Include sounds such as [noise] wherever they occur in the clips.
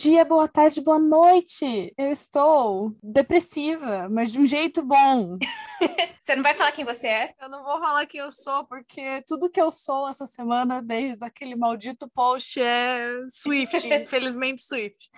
dia, boa tarde, boa noite. Eu estou depressiva, mas de um jeito bom. [laughs] você não vai falar quem você é? Eu não vou falar quem eu sou, porque tudo que eu sou essa semana, desde aquele maldito post, é Swift, [laughs] infelizmente Swift.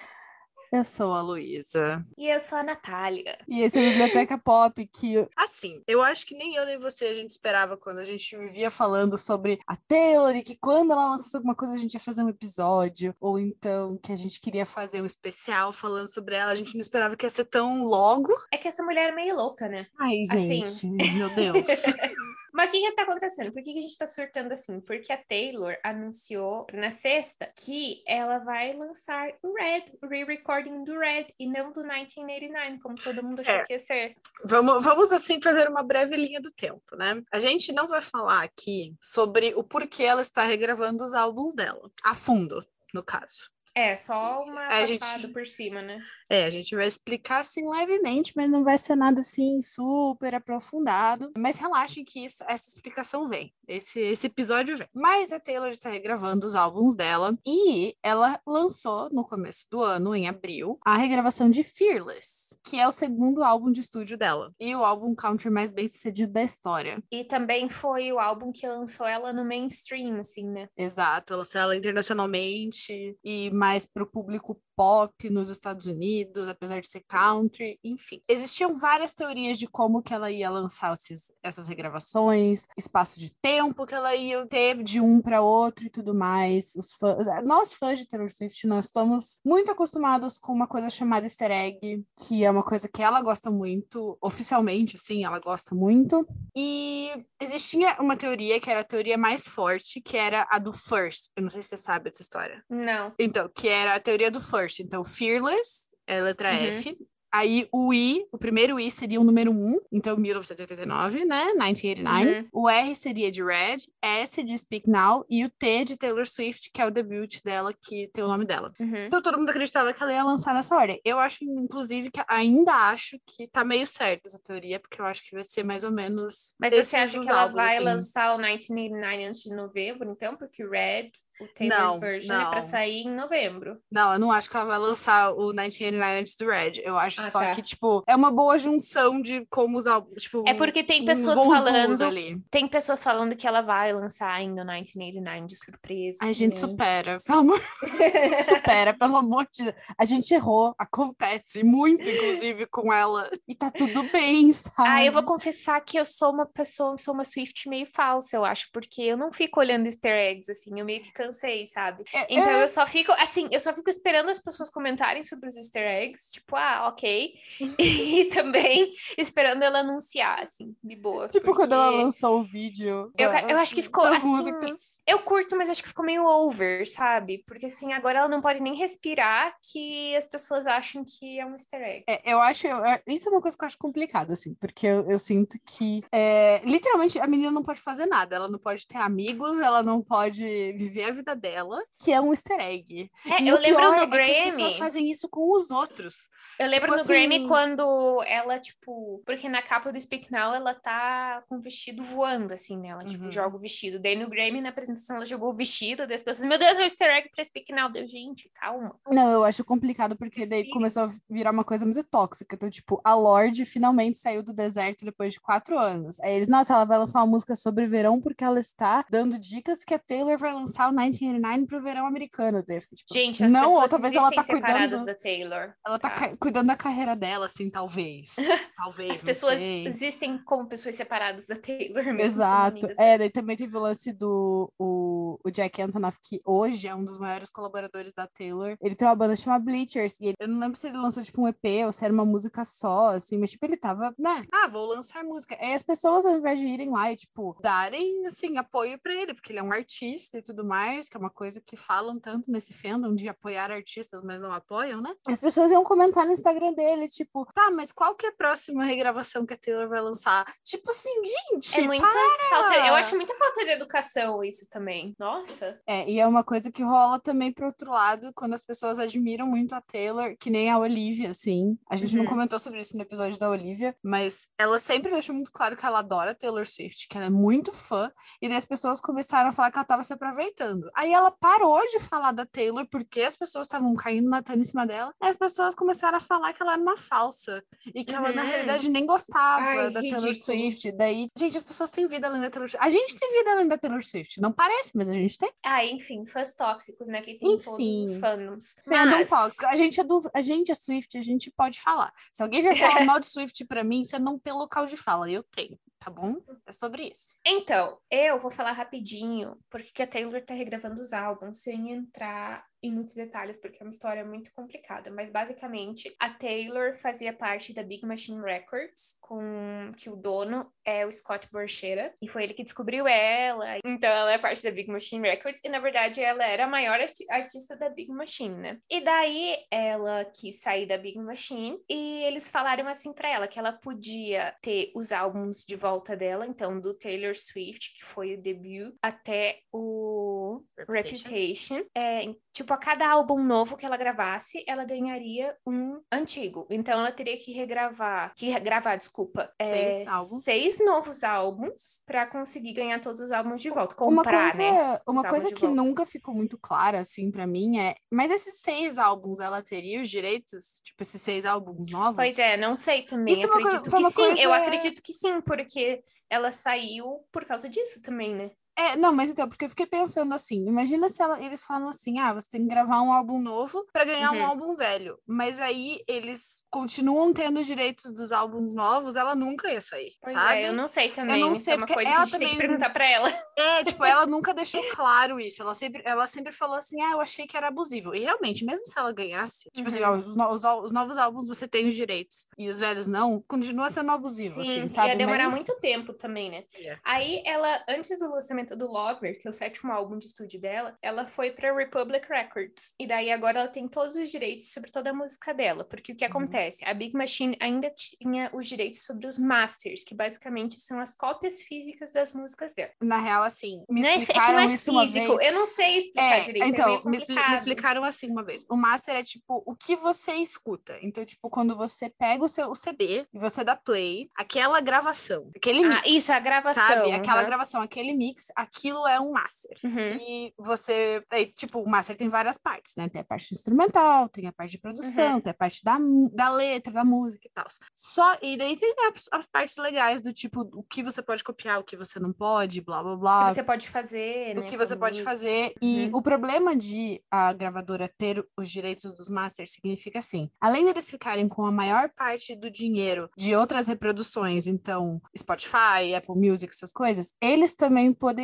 Eu sou a Luísa. E eu sou a Natália. E esse é a Biblioteca Pop, que, [laughs] assim, eu acho que nem eu nem você a gente esperava quando a gente vivia falando sobre a Taylor e que quando ela lançasse alguma coisa a gente ia fazer um episódio, ou então que a gente queria fazer um especial falando sobre ela, a gente não esperava que ia ser tão logo. É que essa mulher é meio louca, né? Ai, gente, assim... meu Deus. [laughs] Mas o que que tá acontecendo? Por que, que a gente tá surtando assim? Porque a Taylor anunciou na sexta que ela vai lançar o Red, o re-recording do Red, e não do 1989, como todo mundo achou é. que ia ser. Vamos, vamos, assim, fazer uma breve linha do tempo, né? A gente não vai falar aqui sobre o porquê ela está regravando os álbuns dela, a fundo, no caso. É, só uma a passada gente... por cima, né? É, a gente vai explicar assim levemente, mas não vai ser nada assim super aprofundado. Mas relaxem que isso, essa explicação vem. Esse, esse episódio vem. Mas a Taylor está regravando os álbuns dela e ela lançou no começo do ano, em abril, a regravação de Fearless, que é o segundo álbum de estúdio dela e o álbum country mais bem sucedido da história. E também foi o álbum que lançou ela no mainstream, assim, né? Exato, lançou ela internacionalmente e mais para o público pop nos Estados Unidos, apesar de ser country, enfim. Existiam várias teorias de como que ela ia lançar esses, essas regravações, espaço de tempo que ela ia ter de um para outro e tudo mais. Os fãs, nós fãs de Taylor Swift, nós estamos muito acostumados com uma coisa chamada easter egg, que é uma coisa que ela gosta muito, oficialmente, assim, ela gosta muito. E existia uma teoria que era a teoria mais forte, que era a do first. Eu não sei se você sabe dessa história. Não. Então, que era a teoria do first first. Então, Fearless é a letra uhum. F. Aí o I, o primeiro I seria o número 1, então 1989, né? 1989. Uhum. O R seria de Red, S de Speak Now e o T de Taylor Swift, que é o debut dela, que tem o nome dela. Uhum. Então todo mundo acreditava que ela ia lançar nessa ordem. Eu acho, inclusive, que ainda acho que tá meio certa essa teoria, porque eu acho que vai ser mais ou menos. Mas você acha que ela vai assim. lançar o 1989 antes de novembro, então? Porque Red o Taylor's não, version não. é pra sair em novembro. Não, eu não acho que ela vai lançar o 1989 antes do Red. Eu acho ah, só tá. que, tipo, é uma boa junção de como usar, tipo... É porque tem pessoas falando... Ali. Tem pessoas falando que ela vai lançar ainda o 1989 de surpresa. A gente supera, pelo amor... [laughs] [laughs] supera, pelo amor de Deus. A gente errou, acontece muito, inclusive, com ela. E tá tudo bem, sabe? Ah, eu vou confessar que eu sou uma pessoa, sou uma Swift meio falsa, eu acho. Porque eu não fico olhando easter eggs, assim. Eu meio que cansei, sabe? É, então é... eu só fico, assim, eu só fico esperando as pessoas comentarem sobre os easter eggs, tipo, ah, ok. [laughs] [laughs] e também esperando ela anunciar, assim, de boa. Tipo porque... quando ela lançou o vídeo. Eu, eu acho que [laughs] ficou. assim, músicas. Eu curto, mas acho que ficou meio over, sabe? Porque assim, agora ela não pode nem respirar que as pessoas acham que é um easter egg. É, eu acho. Eu, isso é uma coisa que eu acho complicada, assim, porque eu, eu sinto que é, literalmente a menina não pode fazer nada. Ela não pode ter amigos, ela não pode viver a vida dela, que é um easter egg. É, eu lembro no é Grammy. as pessoas fazem isso com os outros. Eu lembro tipo no assim... Grammy quando ela, tipo, porque na capa do Speak Now ela tá com o vestido voando, assim, né? Ela, tipo, uhum. joga o vestido. Daí no Grammy, na apresentação, ela jogou o vestido, daí as pessoas, meu Deus, é o easter egg pra Speak Now. Deu, gente, calma. Não, eu acho complicado porque daí começou a virar uma coisa muito tóxica. Então, tipo, a Lorde finalmente saiu do deserto depois de quatro anos. Aí eles, nossa, ela vai lançar uma música sobre verão porque ela está dando dicas que a Taylor vai lançar o 1989 pro verão americano. Daí tipo, Gente, as não, ou talvez ela tá cuidando da Taylor. Ela tá, tá cuidando da carreira dela, assim, talvez. [laughs] talvez. As pessoas sei. existem como pessoas separadas da Taylor mesmo. Exato. É, daí também teve o lance do o, o Jack Antonoff, que hoje é um dos maiores colaboradores da Taylor. Ele tem uma banda chamada Bleachers. E ele, eu não lembro se ele lançou, tipo, um EP ou se era uma música só, assim, mas, tipo, ele tava, né? Ah, vou lançar música. Aí as pessoas, ao invés de irem lá e, tipo, darem, assim, apoio pra ele, porque ele é um artista e tudo mais, que é uma coisa que falam tanto nesse fandom de apoiar artistas, mas não apoiam, né? As pessoas iam comentar no Instagram dele, tipo, tá, mas qual que é a próxima regravação que a Taylor vai lançar? Tipo assim, gente, é muita falta, eu acho muita falta de educação isso também. Nossa. É, e é uma coisa que rola também pro outro lado, quando as pessoas admiram muito a Taylor, que nem a Olivia, assim. A gente uhum. não comentou sobre isso no episódio da Olivia, mas ela sempre deixou muito claro que ela adora Taylor Swift, que ela é muito fã, e daí as pessoas começaram a falar que ela tava se aproveitando. Aí ela parou de falar da Taylor porque as pessoas estavam caindo, matando em cima dela, e as pessoas começaram a falar que ela era uma falsa, e que uhum. ela, na uhum. realidade, nem gostava Ai, da ridículo. Taylor Swift. Daí, gente, as pessoas têm vida além da Taylor Swift. A gente tem vida além da Taylor Swift. Não parece, mas a gente tem. Ah, enfim, fãs tóxicos, né? Que tem enfim, todos os fandoms. Mas... tóxico. A gente, é do, a gente é Swift, a gente pode falar. Se alguém vier falar [laughs] mal de Swift pra mim, você não tem local de fala. Eu tenho tá bom? É sobre isso. Então, eu vou falar rapidinho porque a Taylor tá regravando os álbuns sem entrar em muitos detalhes, porque é uma história muito complicada, mas basicamente a Taylor fazia parte da Big Machine Records, com que o dono é o Scott Borchera, e foi ele que descobriu ela. Então ela é parte da Big Machine Records, e na verdade ela era a maior arti artista da Big Machine, né? E daí ela quis sair da Big Machine, e eles falaram assim para ela que ela podia ter os álbuns de volta dela, então do Taylor Swift, que foi o debut, até o Reputation. Reputation. É, tipo, a cada álbum novo que ela gravasse, ela ganharia um antigo. Então ela teria que regravar, que gravar, desculpa, seis, é, álbuns. seis novos álbuns para conseguir ganhar todos os álbuns de volta. Comprar, uma coisa, né? Uma coisa que volta. nunca ficou muito clara, assim, para mim é, mas esses seis álbuns ela teria os direitos? Tipo, esses seis álbuns novos? Pois é, não sei também. Isso é acredito que sim. Coisa... Eu acredito que sim, porque ela saiu por causa disso também, né? É, não, mas então, porque eu fiquei pensando assim, imagina se ela, eles falam assim, ah, você tem que gravar um álbum novo para ganhar uhum. um álbum velho. Mas aí eles continuam tendo os direitos dos álbuns novos, ela nunca ia sair, pois sabe? É, eu não sei também, eu não sei, é uma coisa que a gente também... tem que perguntar pra ela. É, tipo, ela [laughs] nunca deixou claro isso, ela sempre, ela sempre falou assim, ah, eu achei que era abusivo. E realmente, mesmo se ela ganhasse, tipo assim, ó, uhum. os, no, os, os, novos álbuns você tem os direitos e os velhos não, continua sendo abusivo, Sim, assim, sabe? ia demorar mas... muito tempo também, né? Yeah. Aí ela, antes do lançamento do Lover, que é o sétimo álbum de estúdio dela, ela foi para Republic Records. E daí agora ela tem todos os direitos sobre toda a música dela. Porque o que uhum. acontece? A Big Machine ainda tinha os direitos sobre os masters, que basicamente são as cópias físicas das músicas dela. Na real, assim, me não é, explicaram é, é isso físico. uma vez. Eu não sei explicar é, direito. É então, é me, me, explicaram assim uma vez. O master é tipo o que você escuta. Então, tipo, quando você pega o seu o CD e você dá play, aquela gravação, aquele ah, mix. Ah, isso, a gravação. Sabe? Aquela uhum. gravação, aquele mix, aquilo é um master. Uhum. E você. Aí, tipo, o master tem várias partes, né? Tem a parte instrumental, tem a parte de produção, uhum. tem a parte da, da letra, da música e tal. Só. E daí tem as, as, partes legais do tipo o que você pode copiar, o que você não pode, blá blá blá. O que você pode fazer, O né, que você pode música. fazer. E uhum. o problema de a gravadora ter os direitos dos masters significa assim: além deles ficarem com a maior parte do dinheiro de outras reproduções, então Spotify, Apple Music, essas coisas, eles também poderiam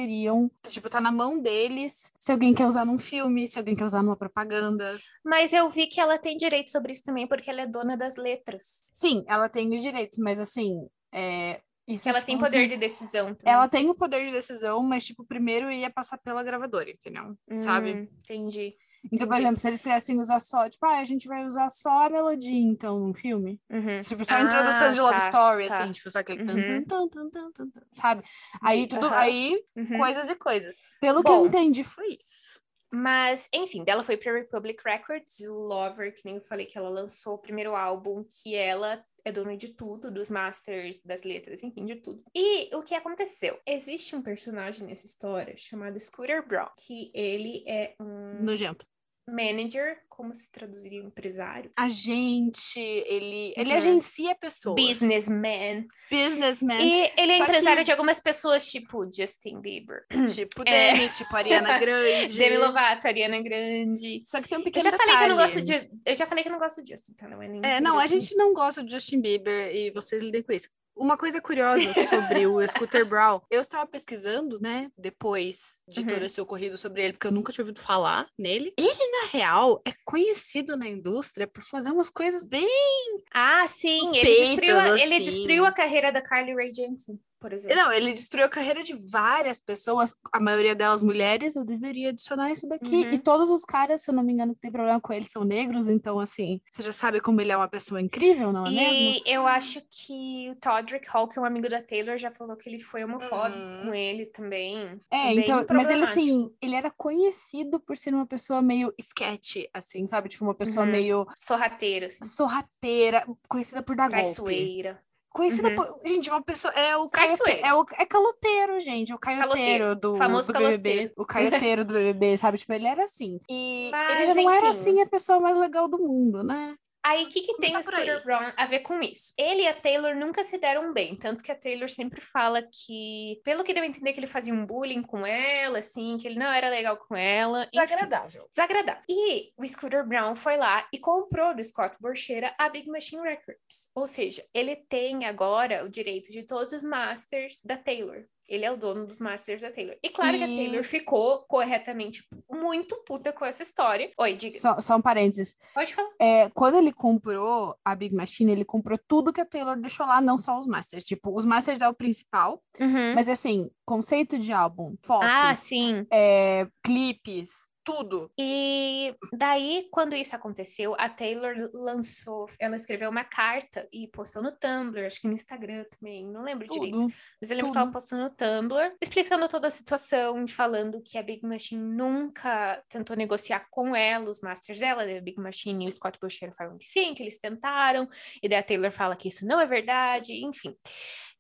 Tipo, tá na mão deles se alguém quer usar num filme, se alguém quer usar numa propaganda. Mas eu vi que ela tem direito sobre isso também, porque ela é dona das letras. Sim, ela tem os direitos, mas assim, é, isso, ela tipo, tem poder assim, de decisão. Também. Ela tem o poder de decisão, mas, tipo, primeiro ia passar pela gravadora, entendeu? Hum, Sabe? Entendi. Então, por exemplo, se eles quisessem usar só, tipo, ah, a gente vai usar só a melodia, então, num filme. Uhum. Tipo, só a introdução ah, de Love tá, Story, tá. assim, tipo, só aquele uhum. tan, tan, tan, sabe? Aí tudo, uhum. aí, uhum. coisas e coisas. Pelo Bom, que eu entendi, foi isso. Mas, enfim, dela foi pra Republic Records, o Lover, que nem eu falei que ela lançou o primeiro álbum que ela é dona de tudo, dos masters, das letras, enfim, de tudo. E o que aconteceu? Existe um personagem nessa história chamado Scooter Braun, que ele é um. Nojento manager, como se traduziria empresário? Agente, ele, ele uhum. agencia pessoas. Businessman. Businessman. E ele é Só empresário que... de algumas pessoas, tipo Justin Bieber. Tipo é. Demi, tipo Ariana [laughs] Grande. Demi Lovato, Ariana Grande. Só que tem um pequeno eu já detalhe. falei que eu não gosto de Eu já falei que eu não gosto de Justin, tá? Não é nem É, não, a gente não gosta de Justin Bieber e vocês lidem com isso. Uma coisa curiosa sobre o [laughs] Scooter Brown, eu estava pesquisando, né, depois de uhum. todo esse ocorrido sobre ele, porque eu nunca tinha ouvido falar nele. Ele, na real, é conhecido na indústria por fazer umas coisas bem. Ah, sim, ele destruiu, a, assim. ele destruiu a carreira da Carly Rae Jepsen. Por exemplo. Não, ele destruiu a carreira de várias pessoas, a maioria delas mulheres. Eu deveria adicionar isso daqui. Uhum. E todos os caras, se eu não me engano, que tem problema com ele são negros. Então, assim, você já sabe como ele é uma pessoa incrível, não é mesmo? E eu acho que o Todrick Hall, que é um amigo da Taylor, já falou que ele foi homofóbico Uhum. com ele também. É, então, mas ele assim, ele era conhecido por ser uma pessoa meio sketch, assim, sabe? Tipo, uma pessoa Uhum. meio Sorrateiro, assim. sorrateira, conhecida por dar golpe. Conhecida Uhum. por. Gente, uma pessoa. É o caiote... Traiçoeira. é, o... é caloteiro, gente. É o caioteiro Caloteiro. do, Famoso do BBB. caloteiro. O caioteiro do BBB, sabe? Tipo, ele era assim. E [laughs] ele Mas, já não era enfim. assim a pessoa mais legal do mundo, né? Aí, o que, que tem tá o Scooter. Brown a ver com isso? Ele e a Taylor nunca se deram bem, tanto que a Taylor sempre fala que, pelo que deu a entender, que ele fazia um bullying com ela, assim, que ele não era legal com ela. enfim. Desagradável. Desagradável. E o Scooter Brown foi lá e comprou do Scott Borcheira a Big Machine Records. Ou seja, ele tem agora o direito de todos os masters da Taylor. Ele é o dono dos masters da Taylor. E claro que a E- Taylor ficou corretamente muito puta com essa história. Oi, diga. Só, só um parênteses. Pode falar. É, quando ele comprou a Big Machine, ele comprou tudo que a Taylor deixou lá, não só os Masters. Tipo, os Masters é o principal, Uhum. mas assim, conceito de álbum, fotos, Ah, sim. é, clipes, tudo. E daí, quando isso aconteceu, a Taylor lançou, ela escreveu uma carta e postou no Tumblr, acho que no Instagram também, não lembro direito. Tudo. Mas eu lembro que ela tudo. postou no Tumblr, explicando toda a situação, falando que a Big Machine nunca tentou negociar com ela os masters dela, a Big Machine e o Scott Bushero falam que sim, que eles tentaram, e daí a Taylor fala que isso não é verdade, enfim.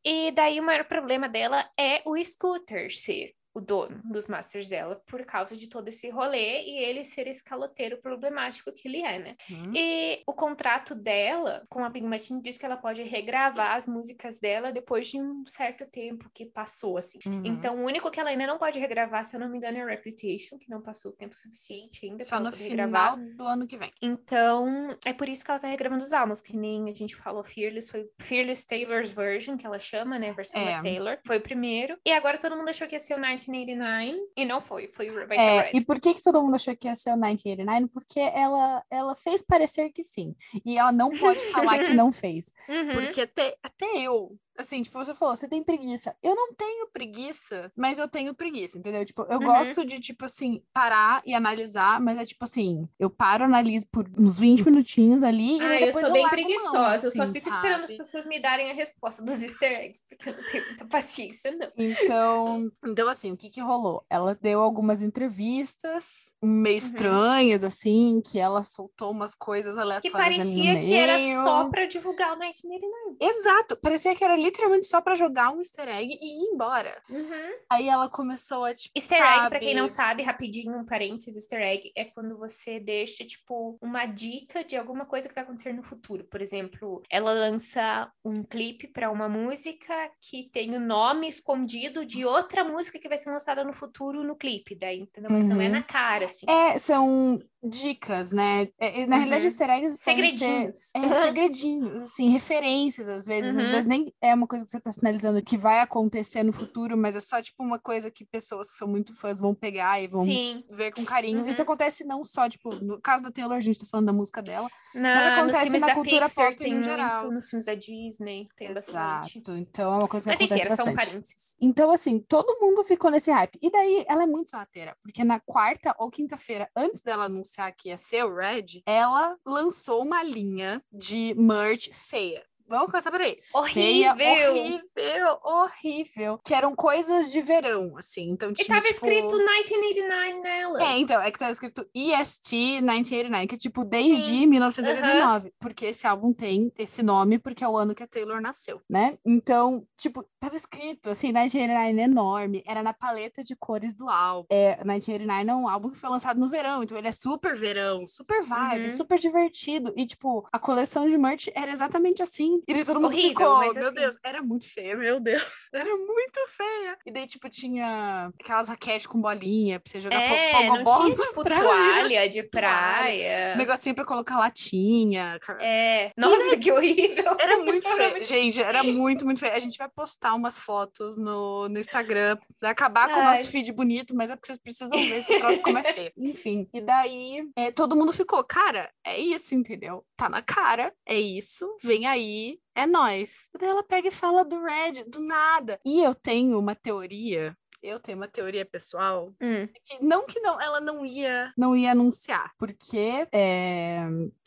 E daí o maior problema dela é o Scooter ser o dono dos masters dela por causa de todo esse rolê e ele ser esse caloteiro problemático que ele é, né? Hum. E o contrato dela com a Big Machine diz que ela pode regravar as músicas dela depois de um certo tempo que passou, assim. Uhum. Então, o único que ela ainda não pode regravar, se eu não me engano, é Reputation, que não passou o tempo suficiente ainda Só no poder regravar. final do ano que vem. Então, é por isso que ela tá regravando os álbuns, que nem a gente falou, Fearless foi Fearless Taylor's Version, que ela chama, né? A versão É. da Taylor. Foi o primeiro. E agora todo mundo achou que ia ser o 1989, e não foi. Foi o vai ser É, Red. e por que, que todo mundo achou que ia ser o 1989? Porque ela, ela fez parecer que sim. E ela não pode falar que [laughs] não fez. Uhum. Porque até, até eu, assim, tipo, você falou, você tem preguiça. Eu não tenho preguiça, mas eu tenho preguiça, entendeu? Tipo, eu Uhum. gosto de, tipo assim, parar e analisar, mas é tipo assim, eu paro, analiso por uns 20 minutinhos ali e Ah, daí eu sou bem largo mão, preguiçosa. eu só assim, fico esperando as sabe? pessoas me darem a resposta dos easter eggs, porque eu não tenho muita paciência, não. Então, então assim, o que que rolou? Ela deu algumas entrevistas meio Uhum. estranhas, assim, que ela soltou umas coisas Que aleatórias ali no parecia que era só pra divulgar o 1989. Exato, parecia que era literalmente só pra jogar um easter egg e ir embora. Uhum. Aí ela começou a, tipo, Easter egg, pra quem sabe? não sabe, rapidinho, um parênteses, easter egg é quando você deixa, tipo, uma dica de alguma coisa que vai acontecer no futuro. Por exemplo, ela lança um clipe pra uma música que tem o nome escondido de outra música que vai ser lançada no futuro no clipe, daí, entendeu? Mas não é Uhum. na cara, assim. É, são dicas, né? É, é, na realidade, Uhum. easter eggs podem ser- Segredinhos. É, segredinhos, assim, [laughs] referências, às vezes. Às Uhum. vezes nem é uma coisa que você tá sinalizando que vai acontecer no futuro, mas é só, tipo, uma coisa que pessoas que são muito fãs vão pegar e vão Sim. ver com carinho. Uhum. Isso acontece não só, tipo, no caso da Taylor, a gente tá falando da música dela. Na, nos acontece na cultura Pixar pop tem no muito, geral. nos filmes da Disney tem bastante. Exato. Então é uma coisa que Mas enfim, acontece um bastante. parênteses. Então, assim, todo mundo ficou nesse hype. E daí, ela é muito sorrateira, porque na quarta ou quinta-feira, antes dela anunciar que ia ser o Red, ela lançou uma linha de merch feia. Vamos começar por aí. Feia, Horrível! horrível, horrível. Que eram coisas de verão, assim. Então E tinha, tava tipo... escrito 1989 nelas. É, então, é que tava escrito EST 1989, que é tipo desde Sim. 1989, porque esse álbum tem esse nome porque é o ano que a Taylor nasceu, né? Então, tipo, tava escrito assim, 1989 enorme, era na paleta de cores do álbum. É, 1989 é um álbum que foi lançado no verão, então ele é super verão, super vibe, Uhum. super divertido. E, tipo, a coleção de merch era exatamente assim. E daí todo mundo Horrível, ficou, mas meu assim. Deus, era muito feia, meu Deus. [laughs] Era muito feia. E daí, tipo, tinha aquelas raquetes com bolinha pra você jogar É, não pogobol tinha, [laughs] tipo, praia. toalha de [laughs] praia. Um negocinho pra colocar latinha. É. Nossa, que horrível. Era muito feio. Gente, era muito, muito feio. A gente vai postar umas fotos no, no Instagram. Vai acabar com o Ai. nosso feed bonito, mas é porque vocês precisam ver esse troço como é feio. Enfim. E daí, é, todo mundo ficou, cara, é isso, entendeu? Tá na cara, é isso. Vem aí é nós. Daí ela pega e fala do Red, do nada. E eu tenho uma teoria eu tenho uma teoria pessoal Hum. que não que não ela não ia não ia anunciar porque é,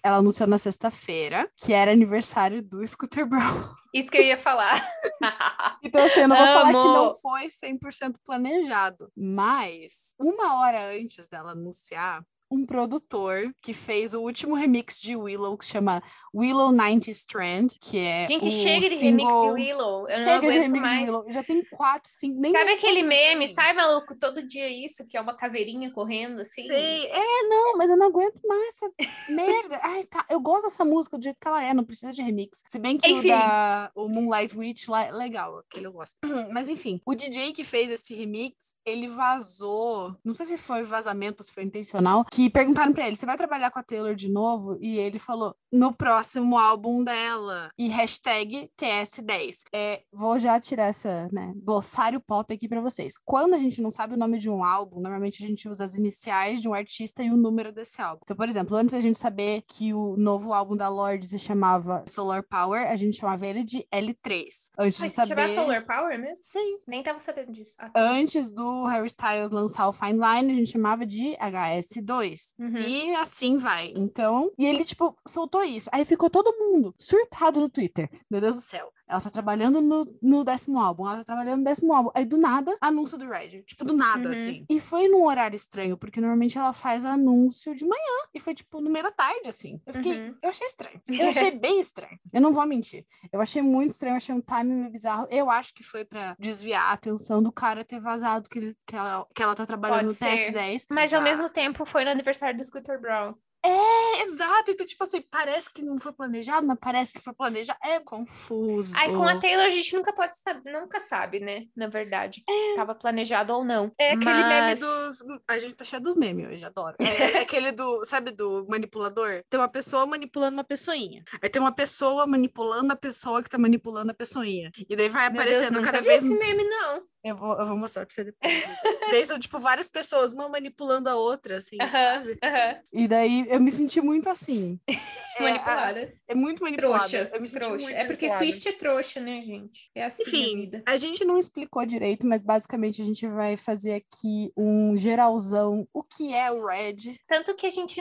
ela anunciou na sexta-feira que era aniversário do Scooter Brown [laughs] Isso que eu ia falar. [laughs] então assim eu não vou falar que Amo. não foi 100% planejado mas uma hora antes dela anunciar um produtor que fez o último remix de Willow que se chama Willow 90 Strand que é Gente, o chega de remix de single- Willow. Eu não Chega de aguento remix de mais. Willow. Já tem quatro, cinco. Nem Sabe aquele meme? Sai, maluco, todo dia isso, que é uma caveirinha correndo, assim? Sei. É, não, mas eu não aguento mais essa [laughs] merda. Ai, tá. Eu gosto dessa música do jeito que ela é, não precisa de remix. Se bem que o da o Moonlight Witch lá é legal, aquele eu gosto. [clears throat] Mas enfim, o DJ que fez esse remix, ele vazou. Não sei se foi vazamento, se foi intencional, que perguntaram pra ele: você vai trabalhar com a Taylor de novo? E ele falou: no próximo álbum dela. E hashtag TS10. É, vou já tirar essa, né, glossário pop aqui pra vocês. Quando a gente não sabe o nome de um álbum, normalmente a gente usa as iniciais de um artista e o número desse álbum. Então, por exemplo, antes da gente saber que o novo álbum da Lorde se chamava Solar Power, a gente chamava ele de L3. Antes Mas de se saber. chamar Solar Power mesmo? Sim. Nem tava sabendo disso. Ah, Antes do Harry Styles lançar o Fine Line, a gente chamava de HS2. Uhum. E assim vai. Então, e ele, tipo, soltou isso. Aí ficou todo mundo surtado no Twitter. Meu Deus do céu. Ela tá trabalhando no, no décimo álbum. Ela tá trabalhando no décimo álbum. Aí, do nada, anúncio do Red. Tipo, do nada, Uhum. assim. E foi num horário estranho, porque normalmente ela faz anúncio de manhã. E foi, tipo, no meio da tarde, assim. Eu fiquei. Uhum. Eu achei estranho. [laughs] Eu achei bem estranho. Eu não vou mentir. Eu achei muito estranho, eu achei um timing bizarro. Eu acho que foi pra desviar a atenção do cara ter vazado que, ele, que, ela, que ela tá trabalhando Pode no ser. TS10. Mas ao mesmo tempo foi no aniversário do Scooter Brown. É, exato. Então, tipo assim, parece que não foi planejado, mas parece que foi planejado. É confuso. Aí com a Taylor a gente nunca pode saber, nunca sabe, né? Na verdade, se tava planejado ou não. É aquele meme Mas- dos. A gente tá cheio dos memes hoje, adoro. É, é aquele do. Sabe, do manipulador? Tem uma pessoa manipulando uma pessoinha. Aí tem uma pessoa manipulando a pessoa que tá manipulando a pessoinha. E daí vai Meu Deus, aparecendo nunca cada vi vez. esse meme, não. Eu vou, eu vou mostrar pra você depois. daí são, tipo, várias pessoas, uma manipulando a outra, assim. Aham, sabe? aham. E daí eu me senti muito assim. [laughs] É, Manipulada. É muito manipulada. Trouxa. Eu me senti trouxa. muito É porque manipulada. Swift é trouxa, né, gente? É assim a Enfim, vida. a gente não explicou direito, mas basicamente a gente vai fazer aqui um geralzão. O que é o Red? Tanto que a gente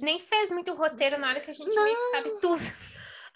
nem fez muito roteiro na hora que a gente meio que sabe tudo.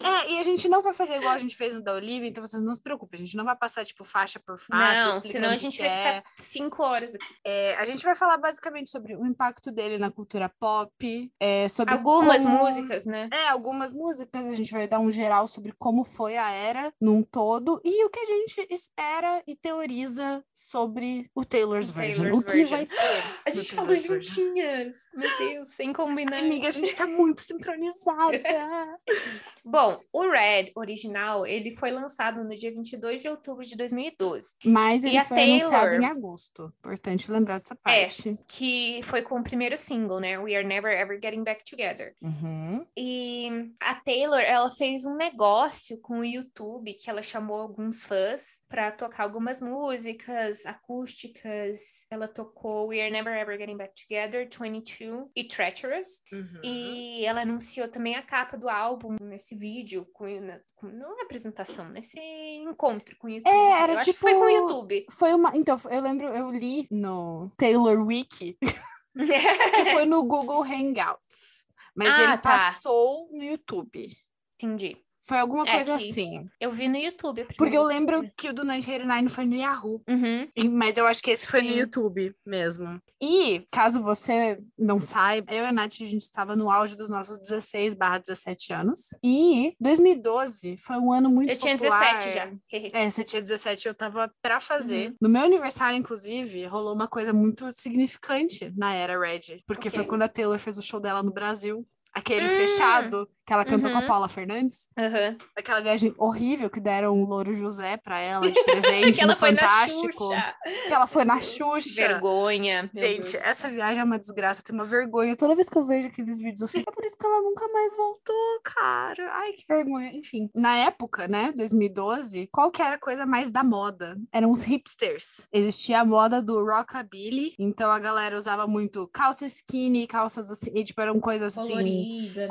É, e a gente não vai fazer igual a gente fez no da Olivia, então vocês não se preocupem. A gente não vai passar, tipo, faixa por faixa. Não, senão a gente vai é. ficar cinco horas aqui. É, a gente vai falar basicamente sobre o impacto dele na cultura pop, é, sobre Algumas como- músicas, né? É, algumas músicas, a gente vai dar um geral sobre como foi a era num todo e o que a gente espera e teoriza sobre o Taylor's O Version. Taylor's o que Version. vai ter. A gente falou Taylor's Version. juntinhas. Meu Deus, sem combinar. Amiga, a gente tá muito sincronizada. [laughs] Bom, o Red original, ele foi lançado no dia 22 de outubro de 2012, Mas E ele a foi anunciado Taylor? em agosto. Importante lembrar dessa É. parte. que foi com o primeiro single, né? We Are Never Ever Getting Back Together. Uhum. E a Taylor, ela fez um negócio com o YouTube que ela chamou alguns fãs pra tocar algumas músicas acústicas. Ela tocou We Are Never Ever Getting Back Together, 22 e Treacherous. Uhum. E ela anunciou também a capa do álbum nesse vídeo, com, na- com- não na apresentação, nesse encontro com o YouTube. É, era Eu acho que foi com o tipo- YouTube. Foi uma. Então, eu lembro, eu li no Taylor Wiki [laughs] que foi [laughs] no Google Hangouts. Mas Ah, ele tá. passou no YouTube. Entendi. Foi alguma É coisa assim. Eu vi no YouTube. Porque eu vez lembro vi. que o do 1989 foi no Yahoo. Uhum. Mas eu acho que esse foi no Sim. YouTube mesmo. E, caso você não saiba, eu e a Nath, a gente estava no auge dos nossos 16 barra 17 anos. E 2012 foi um ano muito Eu tinha popular. 17 já. É, você tinha 17, eu tava pra fazer. Uhum. No meu aniversário, inclusive, rolou uma coisa muito significante na era Red. Porque O foi quando a Taylor fez o show dela no Brasil. Aquele Hum. fechado que ela cantou com a Uhum. Paula Fernandes. Aham. Aquela viagem horrível que deram o Louro José pra ela de [laughs] presente Que ela foi na Fantástico. Xuxa. que ela foi na Xuxa. Vergonha. Gente, essa viagem é uma desgraça, eu tenho uma vergonha. Toda vez que eu vejo aqueles vídeos, eu fico, é por isso que ela nunca mais voltou, cara. Ai, que vergonha. Enfim, na época, né, 2012, qual que era a coisa mais da moda? Eram os hipsters. Existia a moda do rockabilly, então a galera usava muito calça skinny, calças assim, e, tipo, eram coisas assim Colorida. né?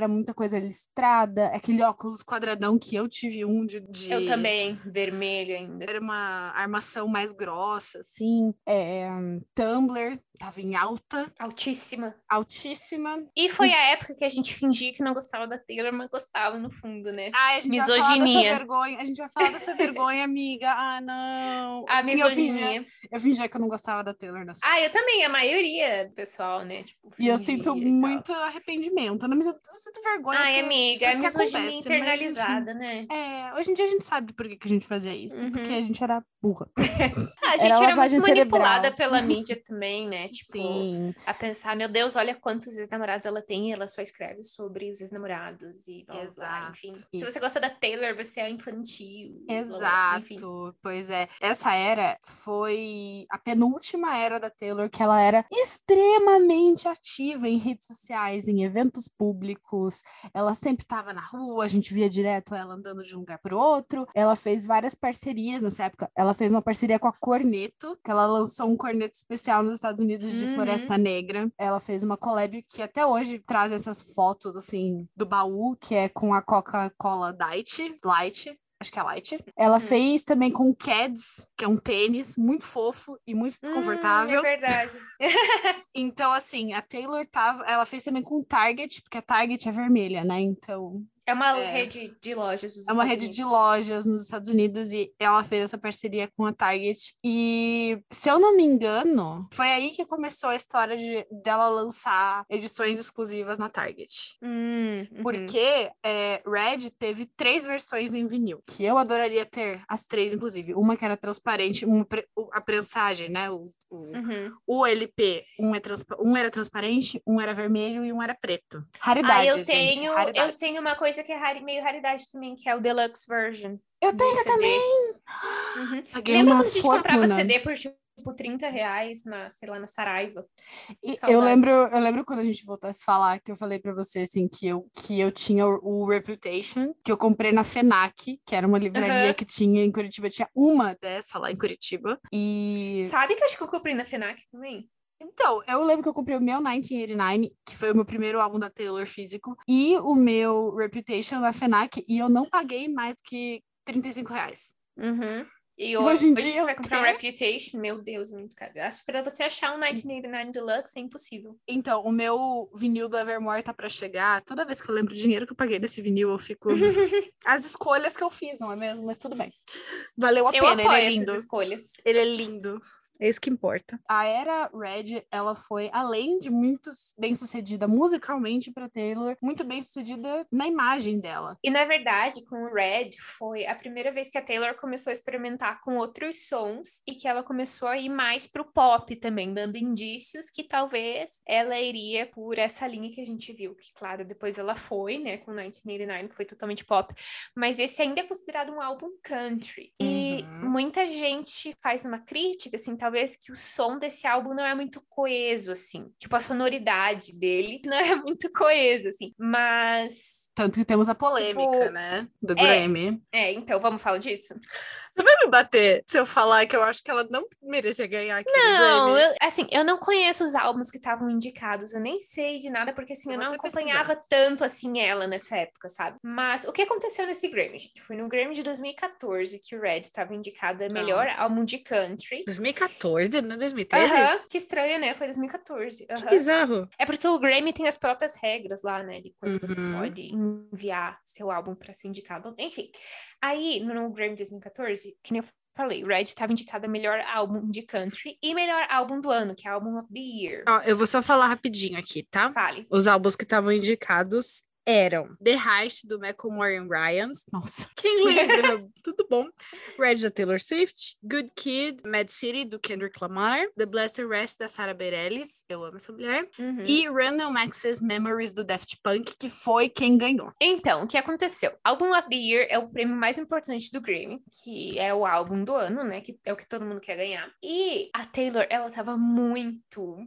Era muita coisa listrada, aquele óculos quadradão que eu tive um de. de... Eu também, vermelho ainda. Era uma armação mais grossa, assim. É, Tumblr tava em alta. Altíssima. Altíssima. E foi a época que a gente fingia que não gostava da Taylor, mas gostava no fundo, né? Ai, a gente misoginia. Vai falar dessa vergonha. A gente vai falar dessa vergonha, amiga. Ah, não. A assim, misoginia. Eu fingia, eu fingia, que eu não gostava da Taylor nessa Ah, eu também, a maioria do pessoal, né? Tipo, e eu sinto e muito arrependimento. Não, mas eu, sinto vergonha. Ai, amiga, é misoginia acontece, internalizada, mas, né? É, hoje em dia a gente sabe por que, que a gente fazia isso. Uhum. Porque a gente era burra. [laughs] a gente era, era muito manipulada pela mídia também, né? Tipo, Sim. a pensar, meu Deus, olha quantos ex-namorados ela tem e ela só escreve sobre os ex-namorados e blá, Exato. Blá, enfim. Isso. Se você gosta da Taylor, você é infantil. Exato. Blá, pois é. Essa era foi a penúltima era da Taylor que ela era extremamente ativa em redes sociais, em eventos públicos. Ela sempre estava na rua, a gente via direto ela andando de um lugar para outro. Ela fez várias parcerias nessa época. Ela fez uma parceria com a Corneto, que ela lançou um corneto especial nos Estados Unidos de uhum. Floresta Negra. Ela fez uma collab que até hoje traz essas fotos assim do baú, que é com a Coca-Cola Diet, Light, acho que é Light. Ela hum. fez também com Keds, que é um tênis muito fofo e muito desconfortável. Hum, é verdade. [laughs] então, assim, a Taylor tava. Ela fez também com o Target, porque a Target é vermelha, né? Então é uma é, rede de lojas É uma rede de lojas nos Estados Unidos e ela fez essa parceria com a Target. E, se eu não me engano, foi aí que começou a história de dela lançar edições exclusivas na Target. Hum, uhum. Porque é, Red teve três versões em vinil, que eu adoraria ter as três, inclusive. Uma que era transparente, uma, a prensagem, né? O o, uhum. o LP, um, é um, era transparente, um era vermelho e um era preto. Raridade, ah, eu gente, tenho, Eu tenho uma coisa que é rari, meio raridade também, que é o Deluxe Version. Eu tenho também! Uhum. Lembra quando a gente fortuna. comprava CD por tipo tipo 30 reais na, sei lá, na Saraiva. Eu lembro, eu lembro quando a gente voltou a se falar que eu falei para você assim que eu que eu tinha o, o, Reputation, que eu comprei na Fenac, que era uma livraria uhum. que tinha em Curitiba, tinha uma dessa lá em Curitiba. E Sabe que eu acho que eu comprei na Fenac também? Então, eu lembro que eu comprei o meu 1989, que foi o meu primeiro álbum da Taylor físico, e o meu Reputation na FENAC, e eu não paguei mais que 35 reais. Uhum. E hoje, hoje em dia você vai comprar um Reputation, meu Deus, muito caro. Acho que pra você achar um 1989 Deluxe é impossível. Então, o meu vinil do Evermore tá pra chegar. Toda vez que eu lembro o dinheiro que eu paguei nesse vinil, eu fico. [laughs] As escolhas que eu fiz, não é mesmo? Mas tudo bem. Valeu a eu pena, ele é lindo. escolhas. Ele é lindo. É isso que importa. A era Red, ela foi, além de muito bem sucedida musicalmente para Taylor, muito bem sucedida na imagem dela. E na verdade, com o Red, foi a primeira vez que a Taylor começou a experimentar com outros sons e que ela começou a ir mais pro pop também, dando indícios que talvez ela iria por essa linha que a gente viu. Que, claro, depois ela foi, né, com 1989, que foi totalmente pop. Mas esse ainda é considerado um álbum country. E uhum. muita gente faz uma crítica, assim, talvez talvez que o som desse álbum não é muito coeso, assim. Tipo, a sonoridade dele [laughs] não é muito coesa, assim. Mas. Tanto que temos a polêmica, tipo, né? Do é, Grammy. É, então vamos falar disso. Você vai me bater se eu falar que eu acho que ela não merecia ganhar aqui Não, eu, assim, eu não conheço os álbuns que estavam indicados, eu nem sei de nada, porque assim, eu, eu não acompanhava pesquisar. tanto assim ela nessa época, sabe? Mas o que aconteceu nesse Grammy, gente? Foi no Grammy de 2014 que o Red estava indicado a melhor oh. álbum de country. 2014, não é 2013? Aham, uh -huh. que estranho, né? Foi 2014. Uh -huh. Que bizarro. É porque o Grammy tem as próprias regras lá, né? De quando uhum. você pode enviar seu álbum para ser indicado. Enfim, aí no Grammy 2014, que nem eu falei, Red estava indicada melhor álbum de country e melhor álbum do ano, que é álbum of the year. Ó, eu vou só falar rapidinho aqui, tá? Fale. Os álbuns que estavam indicados eram The Heist do Macklemore and Ryans. Nossa, quem lembra? [laughs] Tudo bom. Red da Taylor Swift. Good Kid, Mad City do Kendrick Lamar. The Blaster Rest da Sarah Bareilles. Eu amo essa mulher. Uhum. E Random Access Memories do Daft Punk, que foi quem ganhou. Então, o que aconteceu? Album of the Year é o prêmio mais importante do Grammy, que é o álbum do ano, né? Que é o que todo mundo quer ganhar. E a Taylor, ela tava muito,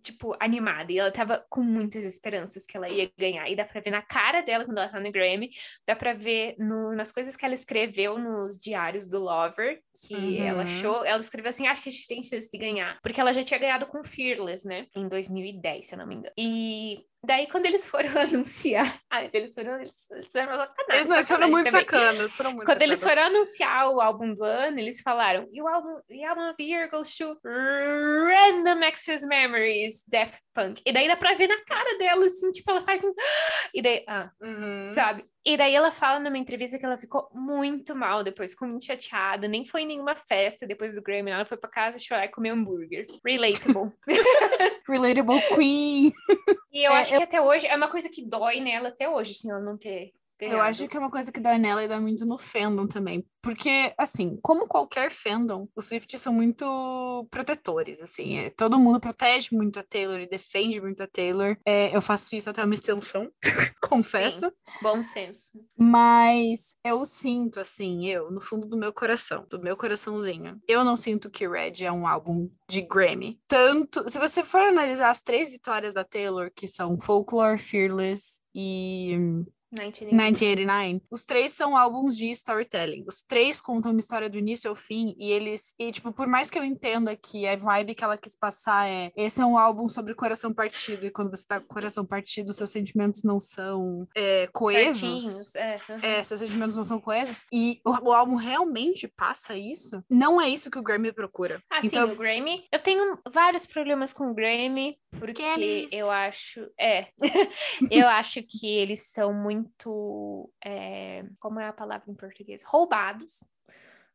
tipo, animada. E ela tava com muitas esperanças que ela ia ganhar. E dá pra ver na cara dela quando ela tá no Grammy. Dá pra ver no, nas coisas que ela escreveu nos diários do Lover, que uhum. ela achou. Ela escreveu assim: acho que a gente tem chance de ganhar. Porque ela já tinha ganhado com Fearless, né? Em 2010, se eu não me engano. E Daí, quando eles foram [laughs] anunciar. Ah, eles foram. Eles, sacanagem. Eles foram muito também. sacanas. Foram muito quando sacanas. eles foram anunciar o álbum do ano, eles falaram: e o álbum, the album of the year goes to Random Access Memories, Daft Punk. E daí dá pra ver na cara dela, assim, tipo, ela faz um. [gasps] E daí, ah, uhum. sabe? E daí ela fala numa entrevista que ela ficou muito mal depois, ficou muito chateada, nem foi em nenhuma festa depois do Grammy, ela foi pra casa chorar e comer hambúrguer. Relatable. [laughs] Relatable Queen. E eu é, acho eu... que até hoje é uma coisa que dói nela até hoje, assim, ela não ter eu acho que é uma coisa que dói nela e dói muito no fandom também. Porque, assim, como qualquer fandom, os Swifts são muito protetores, assim. É, todo mundo protege muito a Taylor e defende muito a Taylor. É, eu faço isso até uma extensão, [laughs] confesso. Sim, bom senso. Mas eu sinto, assim, eu, no fundo do meu coração, do meu coraçãozinho, eu não sinto que Red é um álbum de Grammy. Tanto, se você for analisar as três vitórias da Taylor, que são Folklore, Fearless e 1989. Os três são álbuns de storytelling. Os três contam uma história do início ao fim e eles e tipo, por mais que eu entenda que a vibe que ela quis passar é, esse é um álbum sobre coração partido e quando você tá com o coração partido, seus sentimentos não são é, coesos. É. é. seus sentimentos não são coesos e o, o, álbum realmente passa isso. Não é isso que o Grammy procura. Ah, então, sim, o Grammy. Eu tenho vários problemas com o Grammy porque eu acho, é, [laughs] eu acho que eles são muito. É, como é a palavra em português? Roubados